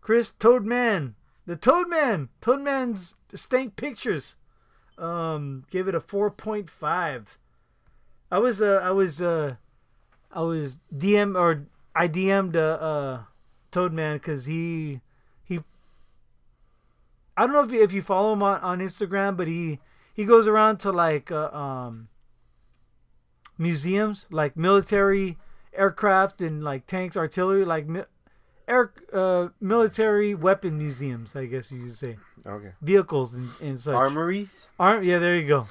Chris Toadman, the Toadman, Toadman's stank pictures, um, gave it a 4.5. I was uh I was uh I was DM or I DM'd uh, uh Toadman because he he I don't know if you, if you follow him on, on Instagram, but he he goes around to like uh, um museums like military aircraft and like tanks artillery like mi- air uh military weapon museums i guess you could say Okay. vehicles and, and such Armories. Arm, yeah, there you go.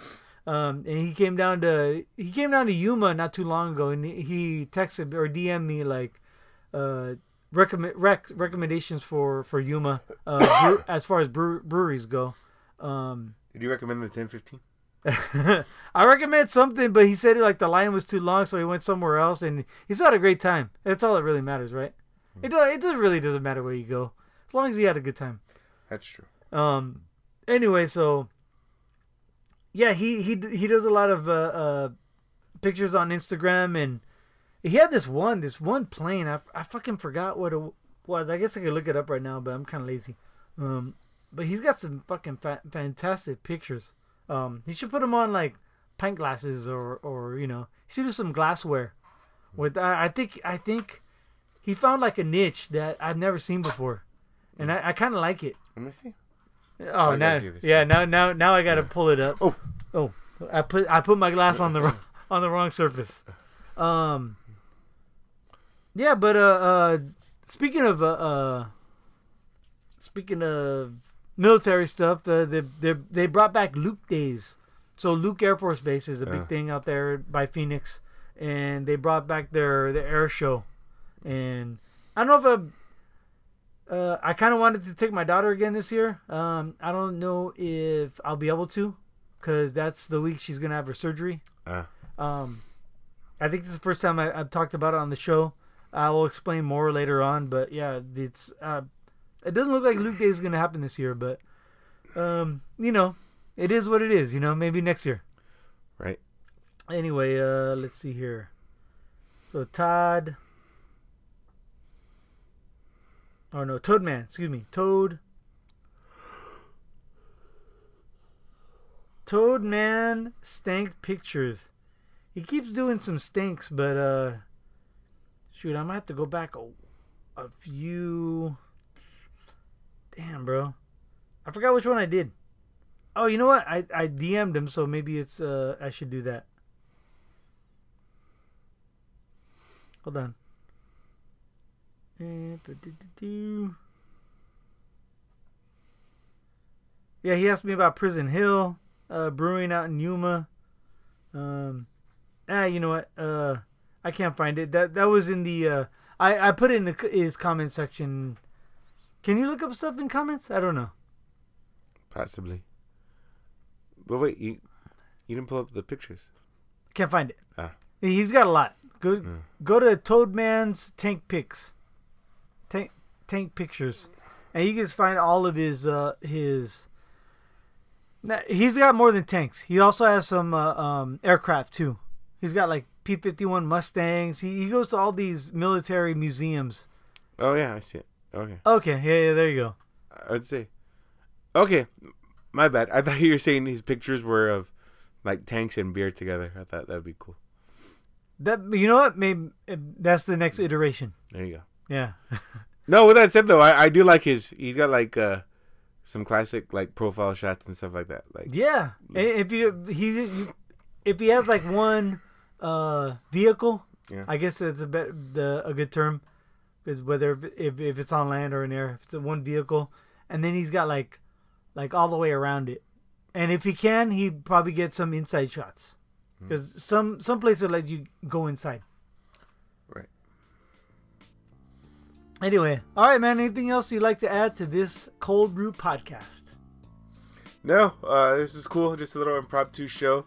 Um, and he came down to he came down to Yuma not too long ago, and he, texted or DM'd me like, uh, recommend rec- recommendations for for Yuma, uh, brew, as far as brew, breweries go. Um, Did you recommend the 1015? I recommend something, but he said like the line was too long, so he went somewhere else, and he's had a great time. That's all that really matters, right? It do, it doesn't really doesn't matter where you go, as long as you had a good time. That's true. Um. Anyway, so yeah, he he he does a lot of uh, uh pictures on Instagram, and he had this one this one plane. I, I fucking forgot what it was. I guess I could look it up right now, but I'm kind of lazy. Um, but he's got some fucking fa- fantastic pictures. Um, he should put them on like pint glasses or or you know he should do some glassware. With I, I think I think he found like a niche that I've never seen before, and I, I kind of like it. Let me see. Oh, I now, gotta do this. yeah, now, now, now I gotta pull it up. Oh. oh, I put, I put my glass on the wrong, on the wrong surface. Um, yeah, but uh, uh, speaking of uh, uh speaking of military stuff, uh, they they they brought back Luke days. So Luke Air Force Base is a big Yeah. thing out there by Phoenix, and they brought back their their air show, and I don't know if I, uh, I kind of wanted to take my daughter again this year. Um, I don't know if I'll be able to, cause that's the week she's gonna have her surgery. Uh, Um, I think this is the first time I, I've talked about it on the show. I will explain more later on, but yeah, it's uh, it doesn't look like Luke Day is gonna happen this year, but um, you know, it is what it is. You know, maybe next year. right. Anyway, uh, let's see here. So Todd. Oh no, Toadman. Excuse me, Toad. Toadman stank pictures. He keeps doing some stinks, but uh, shoot, I might have to go back a, a few. Damn, bro, I forgot which one I did. Oh, you know what? I I DM'd him, so maybe it's uh I should do that. Hold on. Eh. Yeah, he asked me about Prison Hill, uh, brewing out in Yuma. Um, ah, you know what? Uh, I can't find it. That that was in the. Uh, I I put it in the, his comment section. Can you look up stuff in comments? I don't know. Possibly. But wait, you you didn't pull up the pictures. Can't find it. Ah. He's got a lot. Go Hmm. go to Toadman's Tank Pics. Tank Tank Pictures. And you can find all of his uh his Nah, he's got more than tanks. He also has some uh, um aircraft too. He's got like P-51 Mustangs. He he goes to all these military museums. Oh yeah, I see it. Okay, Okay, yeah, yeah, there you go. I'd say. Okay, my bad. I thought you were saying these pictures were of like tanks and beer together. I thought that'd be cool. That you know what? Maybe uh, that's the next iteration. There you go. Yeah. no, with that said though, I, I do like his. He's got like uh, some classic like profile shots and stuff like that. Like yeah, if you he if he has like one uh vehicle, yeah. I guess that's a bit the a good term because whether if if it's on land or in air, if it's one vehicle, and then he's got like like all the way around it, and if he can, he probably get some inside shots because mm-hmm. some some places let you go inside. Right. Anyway, all right, man. Anything else you'd like to add to this cold brew podcast? No, uh, this is cool. Just a little impromptu show.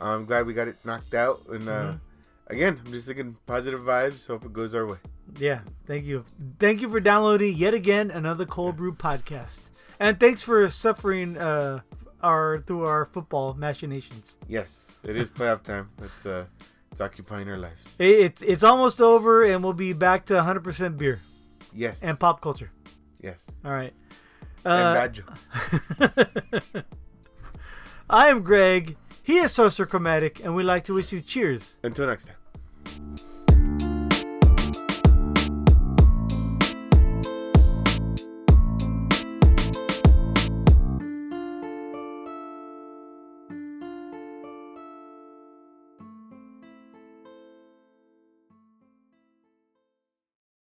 I'm glad we got it knocked out, and uh, mm-hmm. again, I'm just thinking positive vibes. Hope it goes our way. Yeah, thank you, thank you for downloading yet again another cold brew podcast, and thanks for suffering uh, our through our football machinations. Yes, it is playoff time. It's uh, it's occupying our lives. It, it's it's almost over, and we'll be back to 100% beer. Yes. And pop culture. Yes. All right. Uh, I am Greg. He is Sorcerer Chromatic, and we'd like to wish you cheers. Until next time.